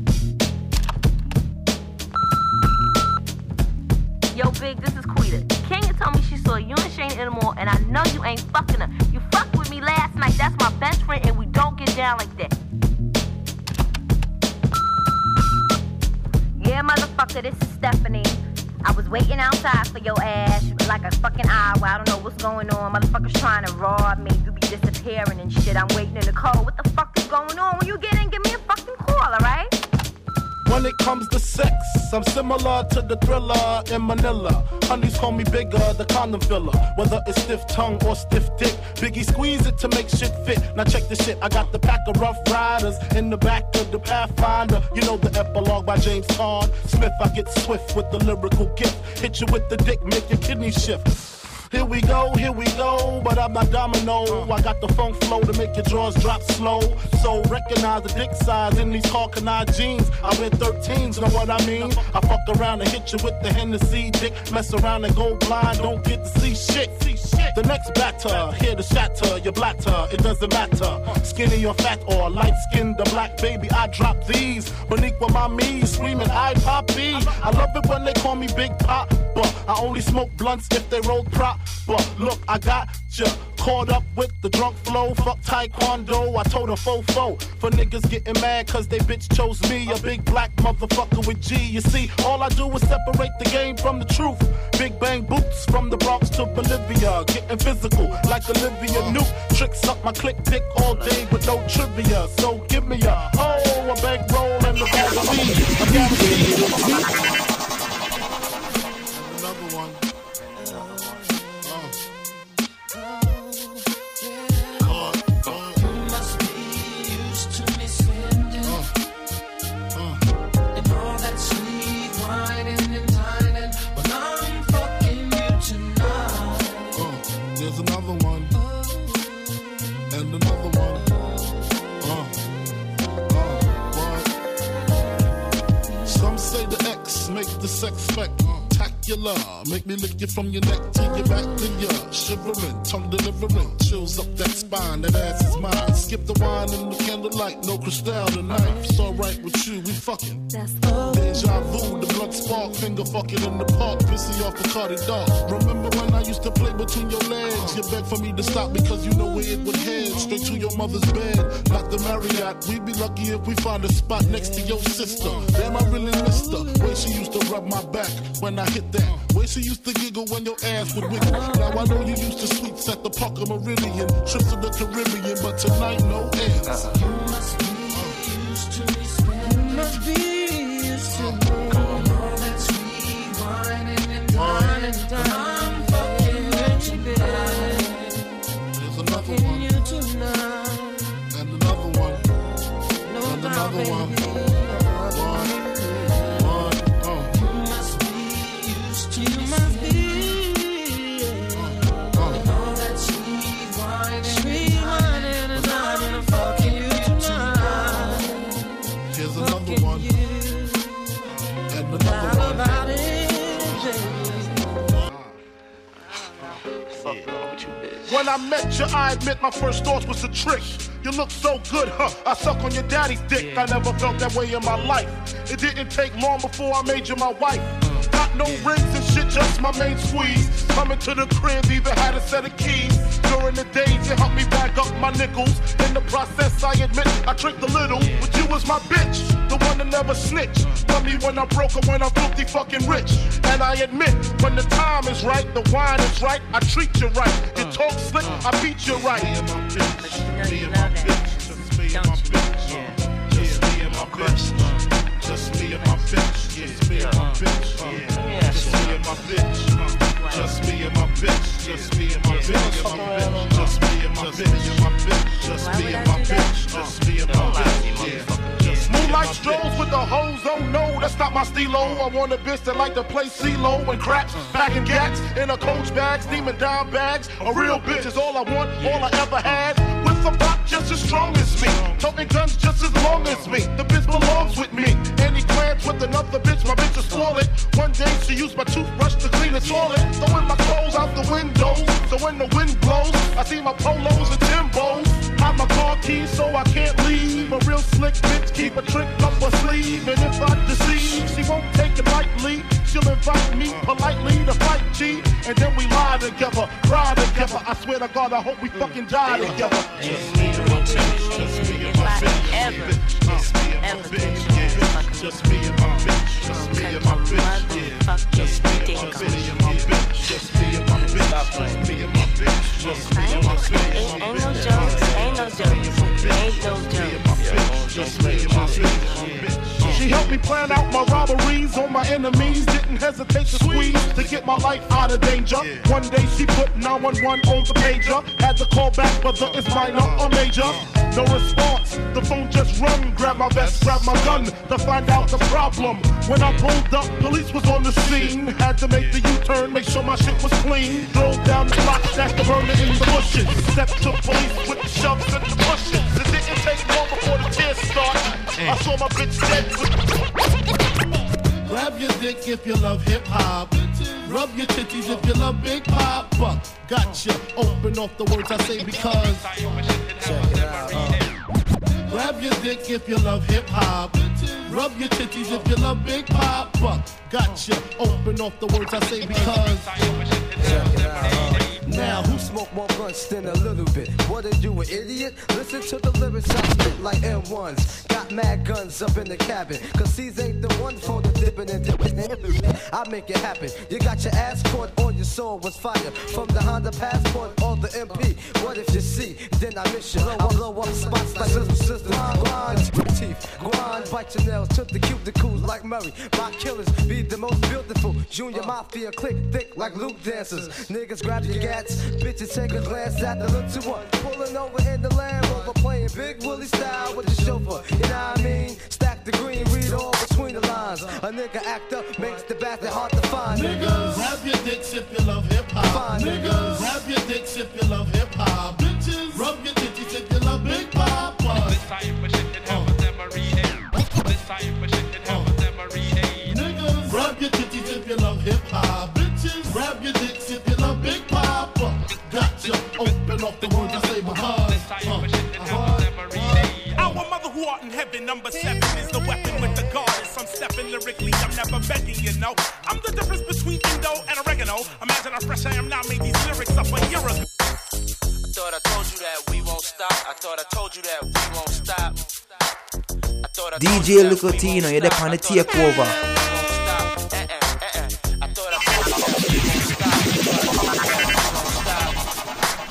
Yo, Big, this is Quita. Kenya told me she saw you and Shane anymore, and I know you ain't fucking her. You fucked with me last night. That's my best friend, and we don't get down like that. Yeah, motherfucker, this is Stephanie. I was waiting outside for your ass like a fucking hour. I don't know what's going on. Motherfuckers trying to rob me. You be disappearing and shit. I'm waiting in the car. What the fuck is going on? When you get in, give me a fucking call, alright? When it comes to sex, I'm similar to the thriller in Manila. Honeys call me bigger, the condom filler. Whether it's stiff tongue or stiff dick, Biggie squeeze it to make shit fit. Now check this shit, I got the pack of rough riders in the back of the Pathfinder. You know the epilogue by James Caan. Smith, I get swift with the lyrical gift. Hit you with the dick, make your kidney shift. Here we go, here we go, but I'm not domino. I got the funk flow to make your drawers drop slow. So recognize the dick size in these Hawkeye jeans. I wear 13s, know what I mean? I fuck around and hit you with the Hennessy dick. Mess around and go blind, don't get to see shit. The next batter, here to shatter your blatter, it doesn't matter. Skinny or fat or light skinned or black, baby, I drop these. Monique with my mommy, screaming, I poppy. I love it when they call me Big Pop, but I only smoke blunts if they roll prop. But look, I got ya caught up with the drunk flow. Fuck taekwondo, I told a fofo. For niggas getting mad cause they bitch chose me, a big black motherfucker with G. You see, all I do is separate the game from the truth. Big bang boots from the Bronx to Bolivia. Getting physical like Olivia Newt. Tricks up my click dick all day with no trivia. So give me a oh, a bankroll and the vaccine. I guarantee The sex spectacular. Make me lick you from your neck to your back to your shivering, tongue delivering, chills up that spine. That ass is mine. Skip the wine and the candlelight, no crystal tonight. It's alright with you, we fucking. Deja vu, the blood spark Finger fucking in the park, pissy off the Cardi dog. Remember when I used to play between your legs? You begged for me to stop because you know where it would head. Straight to your mother's bed, like the Marriott. We'd be lucky if we find a spot next to your sister. Damn, I really missed her. Way she used to rub my back when I hit that. Way she used to giggle when your ass would wiggle. Now I know you used to sweets at the Parker Meridien, trips to the Caribbean, but tonight no ends. You must be used to must be used to me. All that sweet whining and I'm fucking I met you, I admit my first thoughts was a trick. You look so good, huh? I suck on your daddy's dick. I never felt that way in my life. It didn't take long before I made you my wife. No rings and shit, just my main squeeze. Coming to the crib, even had a set of keys. During the days, you helped me back up my nickels. In the process, I admit I tricked a little, but you was my bitch, the one that never snitched. Tell me when I'm broke or when I'm filthy fucking rich. And I admit, when the time is right, the wine is right, I treat you right. You talk slick, I beat you right. Me and my bitch, just me and my bitch, just me and my bitch, just me and my bitch, me and my bitch, just me and my bitch, just me and my bitch, just me and my bitch, just me and my bitch, just me and my bitch, just me and my bitch, Moonlight strolls with the hoes, oh no, that's not my stilo. I want a bitch that like to play CeeLo and craps, packing gats in a coach bag, steaming down bags. A real bitch is all I want, all I ever had. With a pop just as strong as me, toting guns just as long as me. The bitch belongs with me. Any plans with another bitch, my bitch is spoiled. One day she used my toothbrush to clean the toilet, throwing my clothes out the windows. So when the wind blows, I see my polos and Timbos. Hide my car keys so I can't leave. A real slick bitch keep a trick up her sleeve. And if I deceive, she won't take it lightly. She'll invite me politely to fight G. And then we lie together, cry together. I swear to God, I hope we fucking die together. Just me and my bitch, just me and my bitch, just me and my bitch, yeah. Just me and my bitch, just me and my bitch, yeah. Just me and my bitch, just me and my bitch, just me and my bitch, ain't no jokes, ain't no jokes, ain't no jokes. Just me and my bitch. She helped me plan out my robberies on my enemies. Didn't hesitate to squeeze to get my life out of danger. One day she put 911 on the pager. Had to call back whether it's minor or uh-huh. major. No response. The phone just rung. Grab my vest, grab my gun to find out the problem. When I pulled up, police was on the scene. Had to make the U-turn, make sure my shit was clean. Drove down the block, stashed the burner in the bushes. Stepped to police with the shoves and the pushes. It didn't take long before the tears start. I saw my bitch dead. Grab your dick if you love hip hop. Rub your titties if you love Big Papa. Gotcha. Open off the words I say because. Check it out. uh. Grab your dick if you love hip hop. Rub your titties if you love Big Papa. Gotcha. Open off the words I say because. Check it out. uh. Now, who smoke more blunts than a little bit? What are you, an idiot? Listen to the lyrics I spit like M1s. Got mad guns up in the cabin. Cause these ain't the one for the dipping and dipping. I make it happen. You got your ass caught on your soul was fire. From the Honda Passport or the MP. What if you see? Then I miss you. I blow up spots like little sisters. Grind teeth. Grind, bite your nails. Took the cuticles like Murray. My killers be the most beautiful. Junior uh. Mafia click thick like loop dancers. Niggas grab your gats. Bitches take a glance at the little one. Pulling over in the Land Rover. Playing Big Willie style with the chauffeur. You know what I mean? Stack the green, read all between the lines. A nigga act up makes the bastard hard to find. Niggas, grab your dicks if you love hip hop. Niggas, grab your dicks if you love hip hop. Bitches, rub your never begging, you know. I'm the difference between Indo and oregano. Imagine how fresh I am now, made these lyrics up a year ago. I thought I told you that we won't stop. I thought I told you that we won't stop. I thought I DJ that Little we you're the stop. on the I thought I told you takeover. that we won't stop. Eh, eh, eh. I thought I told you that we won't stop.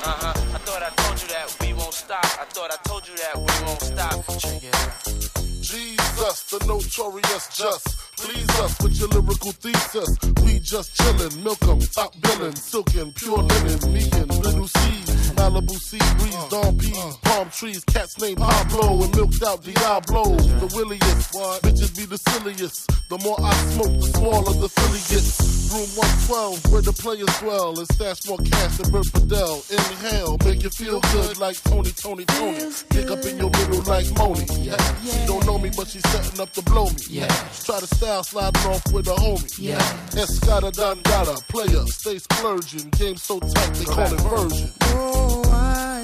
Uh-huh. I thought I told you that we won't stop. I thought I told you that we won't stop. Check it out. Jesus, the notorious just. Please us with your lyrical thesis. We just chillin', milk 'em, top billin', silkin', pure linen, me and Lil' Cease. Malibu sea breeze, dawn peas, trees, cats named Pablo and milked out Diablo. The williest, bitches be the silliest. The more I smoke, the smaller the Philly gets. Room 112, where the players dwell, and stash more cash than Bert Fidel. Inhale, make you feel good like Tony, Tony, Tony. Dig up in your middle like Moni. Yeah. She don't know me, but she's setting up to blow me. Yeah. Try to style sliding off with a homie. Yeah. Escada Dangada, player, stay splurging. Game so tight, they call it version. Oh, I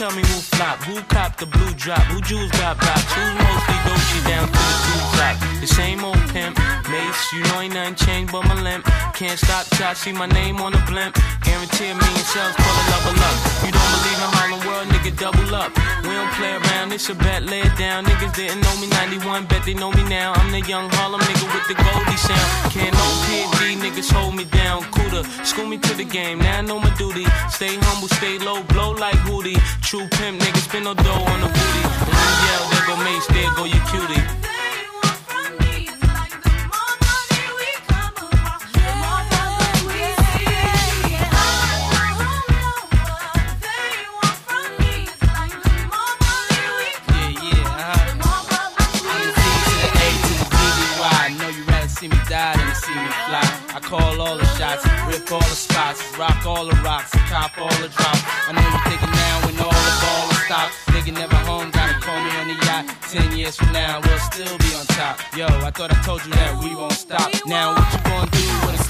tell me who flop, who cop the blue drop, who jewels got blocks, who's mostly Dolce down to the two drop. The same old pimp, mace, you know ain't nothing changed but my limp. Can't stop till I see my name on the blimp. Guarantee a million sales, pull a level up. You don't believe in Harlem World, nigga, double up. We don't play around, it's a bet, lay it down. Niggas didn't know me 91, bet they know me now. I'm the young Harlem nigga with the Goldie sound. Can't no PD, niggas hold me down. Cooler, school me to the game, now I know my duty. Stay humble, stay low, blow like Hootie. True pimp, niggas spin no dough on the booty. When yell, there go Mace, there go your cutie. Shots, all the spots, rock all the rocks, cop all the drops. I know you're thinking now when all the ball stopped. Nigga never home, gotta call me on the yacht. Ten years from now, we'll still be on top. Yo, I thought I told you that we won't stop. Now what you gonna do with a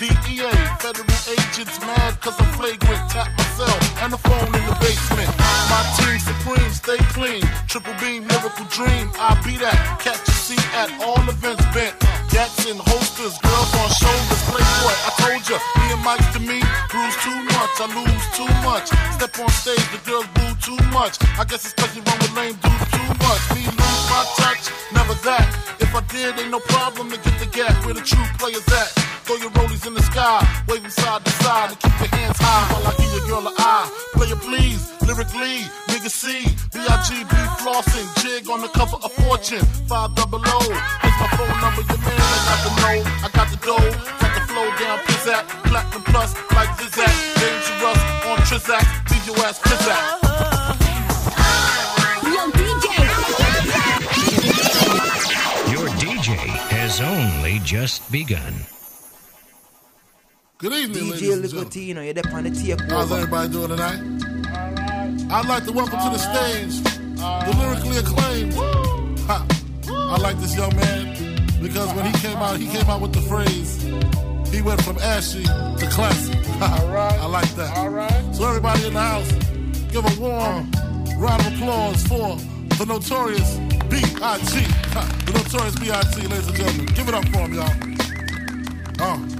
DEA. Federal agents mad cause I'm flagrant. Tap myself and the phone in the basement. My team supreme, stay clean. Triple beam, miracle dream. I be that. Catch a seat at all events bent. Gats in holsters, girls on shoulders. Playboy, I told ya, me and Mike to me, bruise too much. I lose too much. Step on stage, the girls boo too much. I guess it's cause you run with lame dudes Player please, lyrically, nigga C, B-I-G-B flossing, jig on the cover of Fortune, five double O. Here's my phone number, your man, I got the know, I got the dough, got the flow down, pizzat, platinum plus, like Zizak, dangerous on Trizak, leave your ass pizzat. DJ has only just begun. Good evening, DJ ladies and gentlemen. You're there on the tape. How's everybody doing tonight? I'd like to welcome to the stage the lyrically acclaimed. I like this young man because when he came out, he came out with the phrase. He went from ashy to classy. I like that. So everybody in the house, give a warm round of applause for the notorious B.I.G. The notorious B.I.G. Ladies and gentlemen, give it up for him, y'all. Uh.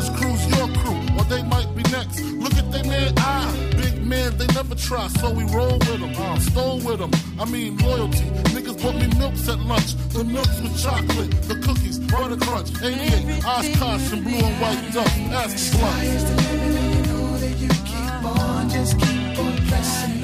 His crew's your crew, or they might be next. Look at they man eye. Big man, they never try, so we roll with them. Uh, stole with them. I mean, loyalty. Niggas bought me milks at lunch. The milks with chocolate, the cookies, butter crunch, 88, Oshkosh, and blue and white duck. Ask blunt. Just keep on pressing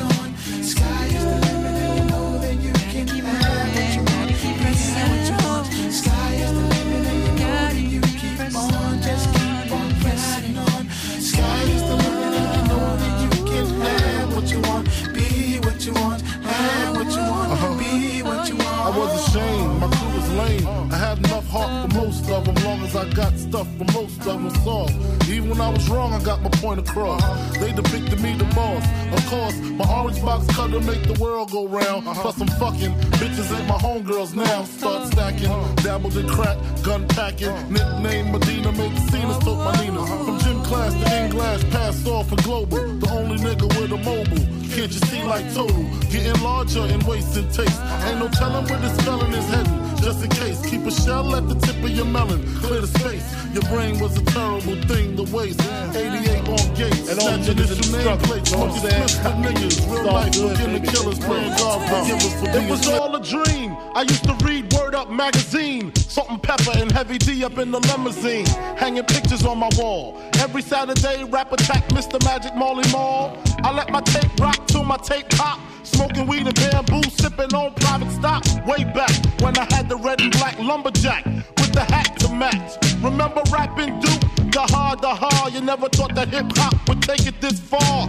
I got stuff for most of them solved. Even when I was wrong, I got my point across. They depicted me the boss. Of course, my orange box cutter make the world go round. Uh-huh. Plus I'm fucking bitches ain't my homegirls now. Start uh-huh. stacking, uh-huh. dabbled in crack, gun packing. Nickname Medina, make the scenes, took my Nina. From gym class to English, passed off for global. The only nigga with a mobile. Can't you see like total? Getting larger in waist and taste. Ain't no telling where this felon is heading. Just in case, keep a shell at the tip of your melon. Clear the space. Your brain was a terrible thing to waste. 88 on gates. And all niggas in the struggle. plates. Know what I'm saying? spliffs with niggas. Real life, the killers. playing God forgive us for being It was all a dream. I used to read Word Up magazine. Salt-N-Pepa and heavy D up in the limousine. Hanging pictures on my wall. Every Saturday, rap attack Mr. Magic Marley Marl. I let my tape rock till my tape pop. Smoking weed and bamboo, sipping on private stock. Way back when I had the red and black lumberjack with the hat to match. Remember Rappin' Duke? The hard, the hard. You never thought that hip hop would take it this far.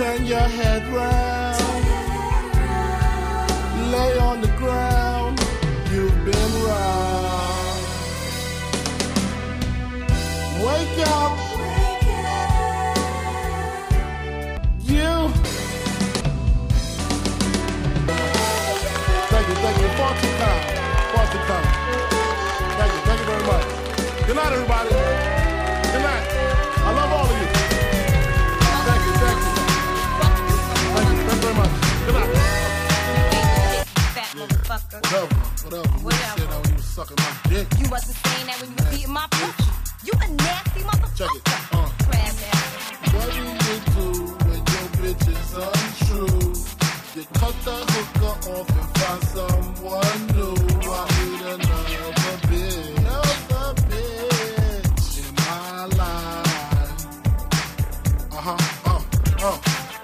Turn your head round. Sucking my dick. You wasn't saying that when you was beating my pussy. You a nasty motherfucker. Check it. Uh. Crab. What do you do when your bitch is untrue? You cut the hooker off and find someone new. I need another bitch, another bitch in my life. Uh huh. Uh. Uh.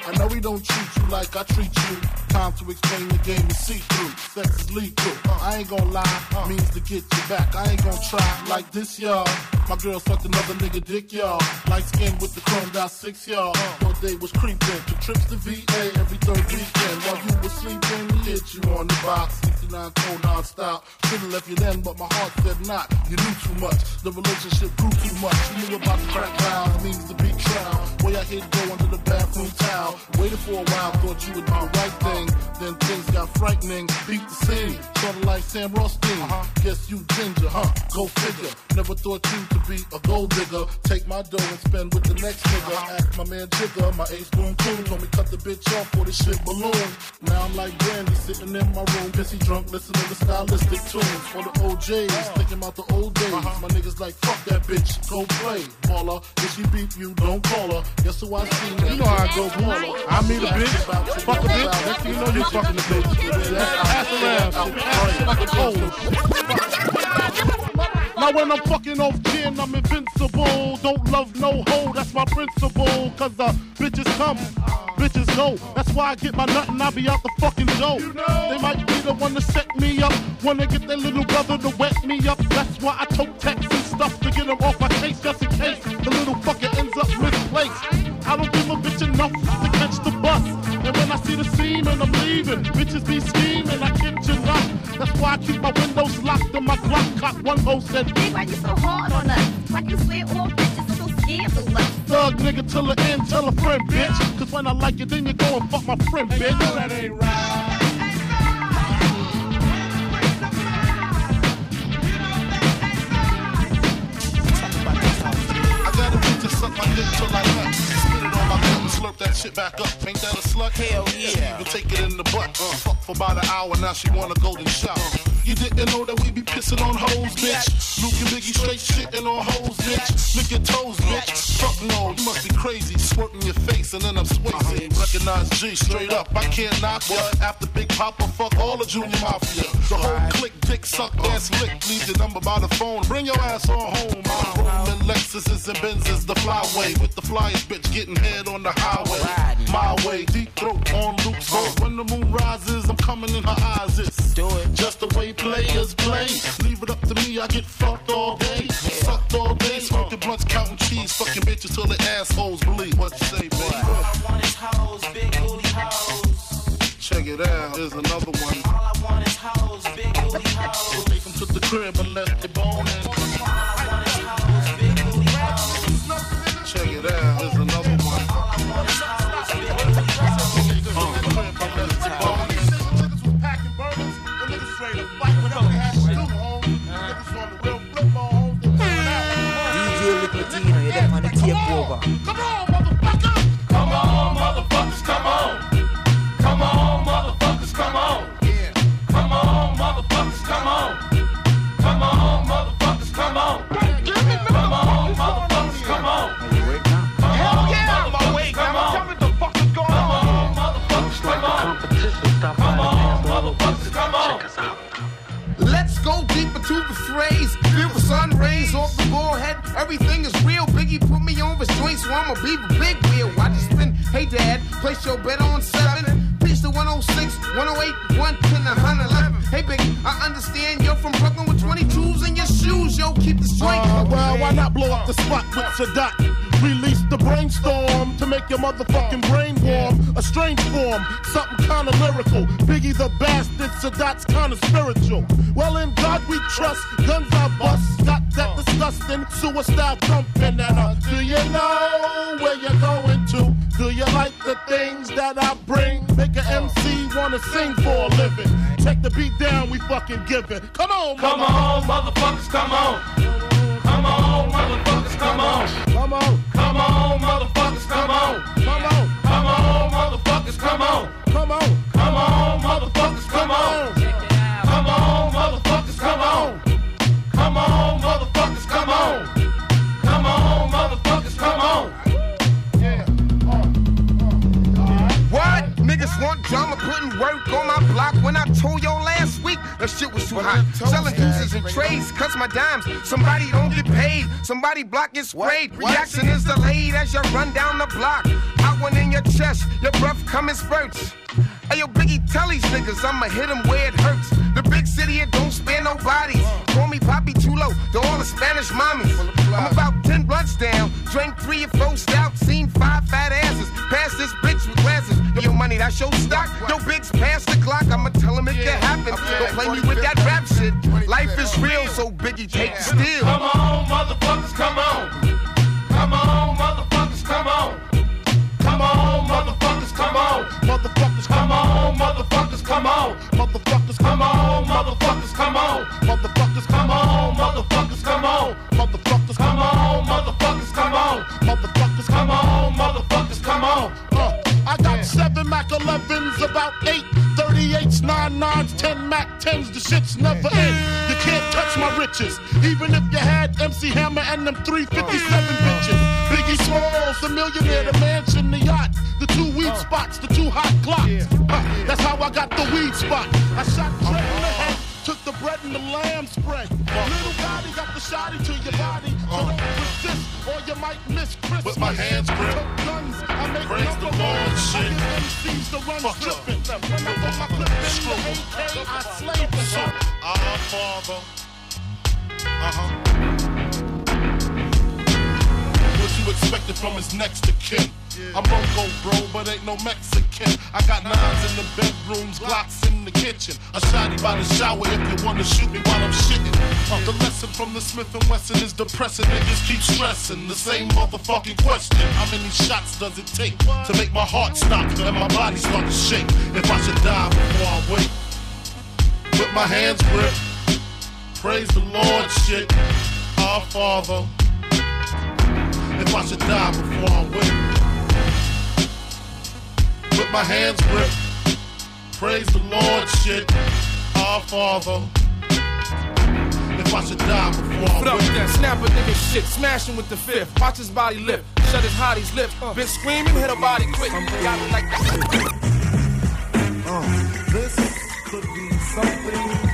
I know we don't treat you like I treat you. Time to explain the game is see through. Sex is lethal. Uh, I ain't gonna lie, uh, means get you back. I ain't gonna try like this, y'all. My girl sucked another nigga dick, y'all. Light skin with the chromed out six, y'all. One day was creeping. Two trips to VA every third weekend. While you was sleeping, he hit you on the box. 69 cold style. Should've left you then, but my heart said not. You knew too much. The relationship grew too much. You knew about the crack vows, means the big trial. Way I hit go under the bathroom towel. Waited for a while, thought you would do the right thing. Then things got frightening. Beat the scene, sorta like Sam Rothstein. Uh-huh. Guess you ginger, huh? Go figure. Never thought you to be a gold digger. Take my dough and spend with the next nigga. Uh-huh. Ask my man Jigger, my ace boom cool. Told me cut the bitch off for the shit balloon. Now I'm like Brandy, sitting in my room, pissy drunk, listening to stylistic tunes. For the OJs, uh. thinking about the old days. Uh-huh. My niggas like, fuck that bitch, go play. Baller, if she beat you, don't call her. Guess who I see? You know how I go, baller. I meet a bitch, fuck a bitch, next thing you know you fucking the bitch. Pass around, shit, pass it like a cold. Now when I'm fucking off gin, I'm invincible. Don't love no hoe, that's my principle. Cause the bitches come, bitches go. That's why I get my nut and I be out the fucking dough. They might be the one to set me up. Wanna get their little brother to wet me up. That's why I tote texts and stuff to get them off my case just in case the little fucker ends up misplaced. I don't give a bitch enough to catch the bus. And when I see the scene and I'm leaving, bitches be scheming, I not. That's why I keep my windows locked and my Glock cocked. One hoe said, Hey, why you so hard on us? Why you swear all bitches are so scared of us? Thug nigga till the end, tell a friend, bitch. Cause when I like you, then you go and fuck my friend, bitch. That ain't right. I got a bitch to suck my dick till I nut. Spit it on my cup and slurp that shit back up. Ain't that a slut? Hell yeah. Even take it in the butt. Uh, fuck for about an hour, now she want a golden shower. You didn't know that we be pissing on hoes, bitch. Luke and Biggie straight shitting on hoes, bitch. Lick your toes, bitch. Fuck no, you must be crazy. Squirting your face and then I'm swayzy. Uh-huh. Recognize G straight up. I can't knock ya. After Big Papa, fuck all the Junior Mafia. The whole click, dick, suck, ass lick. Leave your number by the phone. Bring your ass on home. I'm uh-huh. rolling Lexuses and Benzes, the flyway. With the flyest bitch getting head on the highway. My way, deep throat on Luke's. When the moon rises, I'm coming in her eyes. It's Do it. just the way players play. Leave it up to me, I get fucked all day. Sucked all day, smoking blunts, counting cheese. Fucking bitches till the assholes believe what you say, baby. All I want is hoes, big booty hoes. Check it out, here's another one. All I want is hoes, big booty hoes. Take them to the crib and let the the tape over. His joint, so I'ma be the big wheel. I just spin. Hey dad, place your bet on seven. Pitch the 106, 108, 110, 111. Hey Biggie, I understand you're from Brooklyn with 22s in your shoes. Yo, keep the strength. Uh, well, why not blow up the spot with Sadat? Release the brainstorm to make your motherfucking brain warm. A strange form, something kinda lyrical. Biggie the bastard, Sadat's kinda spiritual. Well, in God we trust, guns I bust. Got that disgusting suicide thumping. And uh, do you know things that I bring? Make an MC wanna sing for a living. Take the beat down, we fucking giving. Come on, Come on, motherfuckers, come on. Come on, motherfuckers. Come on. Come on, that shit was too hot. Selling deuces and trades, cuts my dimes. Somebody don't get paid, somebody block gets sprayed. Reaction is delayed as you run down the block. Hot one in your chest, your breath come in spurts. Hey yo, Biggie, tell these niggas I'ma hit 'em where it hurts. The big city, it don't spare no bodies. Call me Papi Chulo to all the Spanish mommies. I'm about 10 blunts down, drank three or four stouts, seen five fat asses. Pass this bitch with glasses. Yo, money, that's your stock. Yo, Biggs, pass the clock. I'ma tell him it can happen. Don't play me with that rap shit. Life is real, so Biggie take the steal. Come on, motherfuckers, come on. Come on, motherfuckers, come on. Come on, motherfuckers, come on. Motherfuckers, come on, motherfuckers, come on. Motherfuckers, come on, motherfuckers, come on. Motherfuckers, come on, motherfuckers, come on. Motherfuckers, come on, motherfuckers, come on. Motherfuckers, come on, motherfuckers, seven Mac 11s, about eight 38s, nine nines, ten Mac 10s. The shit's never end. You can't touch my riches, even if you had MC Hammer and them 357 bitches. Biggie Smalls, the millionaire, the mansion, the yacht, the two weed spots, the two hot glocks. Uh, that's how I got the weed spot. I shot Dre in the head, took the bread and the lamb spread. Little Gotti got the shotty to your body, so don't resist or you might miss Christmas. With my hands grip. Took guns, I make Praise the Lord. I shit. give MCs the run. When I put my clip in the AK, I slay the shit. Our Father. Uh-huh. What you expected from his next to kin? I'm Mongo, bro, but ain't no Mexican. I got nines in the bedrooms, Glocks in the kitchen. A shotty by the shower if you wanna shoot me while I'm shitting. Uh, the lesson from the Smith and Wesson is depressing. Niggas keep stressing the same motherfucking question. How many shots does it take to make my heart stop and my body start to shake? If I should die before I wake, with my hands gripped, praise the Lord, shit. Our Father. If I should die before I wake, with my hands gripped, praise the Lord, shit. Our Father. If I should die before I Put up with that snap a nigga shit, smash him with the fifth. Watch his body lift, shut his hottie's lips. Uh. Bitch screaming, hit her body quick. Got it like uh, this could be something big.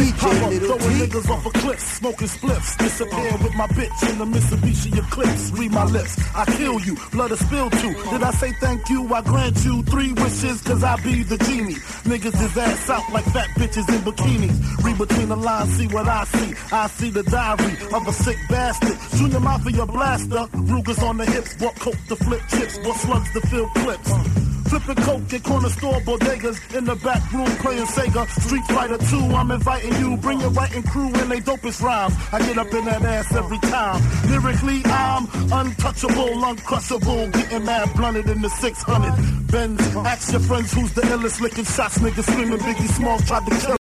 DJ Little throwing T. niggas off a cliff, smoking spliffs. Disappear with my bitch in the Mitsubishi Eclipse. Read my lips, I kill you, blood is spilled too. Did I say thank you? I grant you three wishes, cause I be the genie. Niggas is ass out like fat bitches in bikinis. Read between the lines, see what I see. I see the diary of a sick bastard. Junior Mafia blaster, Rugers on the hips, bought coke to flip chips, bought slugs to fill clips. Flipping coke at corner store bodegas in the back room playing Sega. Street Fighter 2, I'm inviting you. Bring your writing crew and they dopest rhymes. I get up in that ass every time. Lyrically, I'm untouchable, uncrushable. Getting mad blunted in the 600. Benz, ask your friends who's the illest licking shots. Niggas screaming Biggie Smalls tried to kill.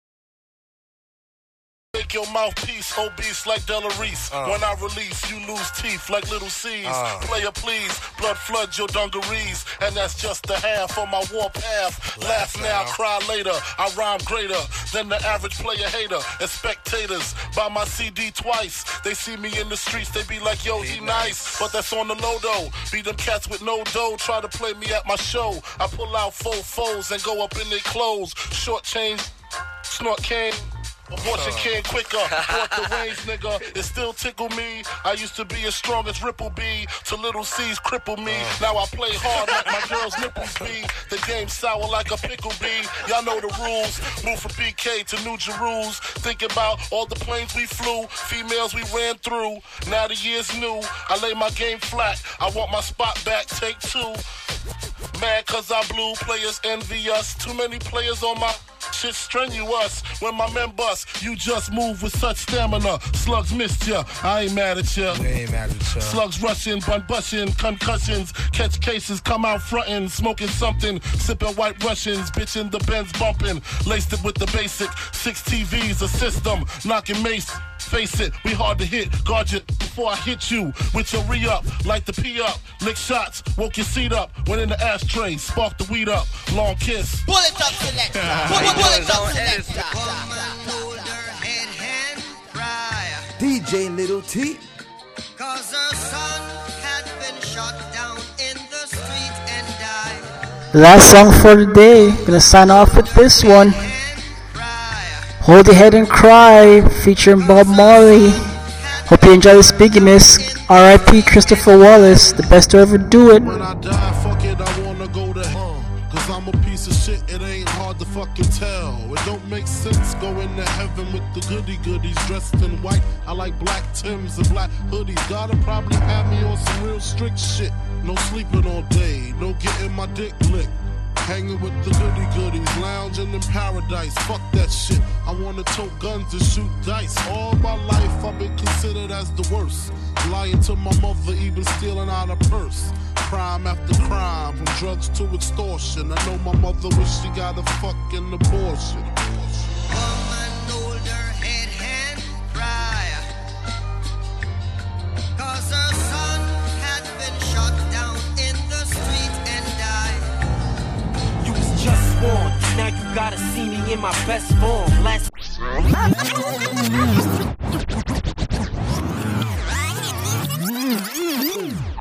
Make your mouthpiece obese like Della Reese. Uh. When I release, you lose teeth like Lil' Cease. Uh. Player, please, blood flood your dungarees. And that's just the half on my war path. Laugh now, now. cry later. I rhyme greater than the average player hater. And spectators buy my CD twice. They see me in the streets, they be like, yo, he nice. But that's on the low though. Be them cats with no dough, try to play me at my show. I pull out four foes and go up in their clothes. Short change, snort cane. Abortion came quicker, bought the range, nigga. It still tickle me. I used to be as strong as Ripple B, to Lil' Cease cripple me. Oh. Now I play hard like my girl's nipples be. The game sour like a pickle bee. Y'all know the rules. Move from BK to New Jerusalem. Think about all the planes we flew, females we ran through. Now the year's new. I lay my game flat. I want my spot back. Take two. Mad cause I blew, players envy us. Too many players on my shit strenuous. When my men bust, you just move with such stamina. Slugs missed ya, I ain't mad at ya. We ain't mad at ya. Slugs rushing, bun bushing, concussions, catch cases, come out frontin', smoking something, sipping white Russians, bitchin' the Benz bumping, laced it with the basic. Six TVs, a system, knocking mace. Face it, we hard to hit. Guard you before I hit you with your re up, like the P up. Lick shots, woke your seat up. Went in the ashtray, spark the weed up. Long kiss. Bullet up selector. He Bullet up own selector. DJ Little T. Cause her son had been shot down in the street and died. Last song for the day. Gonna sign off with this one. Hold your head and cry, featuring Bob Marley. Hope you enjoy this Biggie. R.I.P. Christopher Wallace, the best to ever do it. When I die, fuck it, I wanna go to hell. Cause I'm a piece of shit, it ain't hard to fucking tell. It don't make sense going to heaven with the goody goodies dressed in white. I like black Tims and black hoodies. Gotta probably have me on some real strict shit. No sleeping all day, no getting my dick licked. Hanging with the goody goodies, lounging in paradise, fuck that shit. I wanna tote guns and shoot dice. All my life I've been considered as the worst. Lying to my mother, even stealing out a purse. Crime after crime, from drugs to extortion. I know my mother wish she got a fucking abortion. Cause her gotta see me in my best form. Last.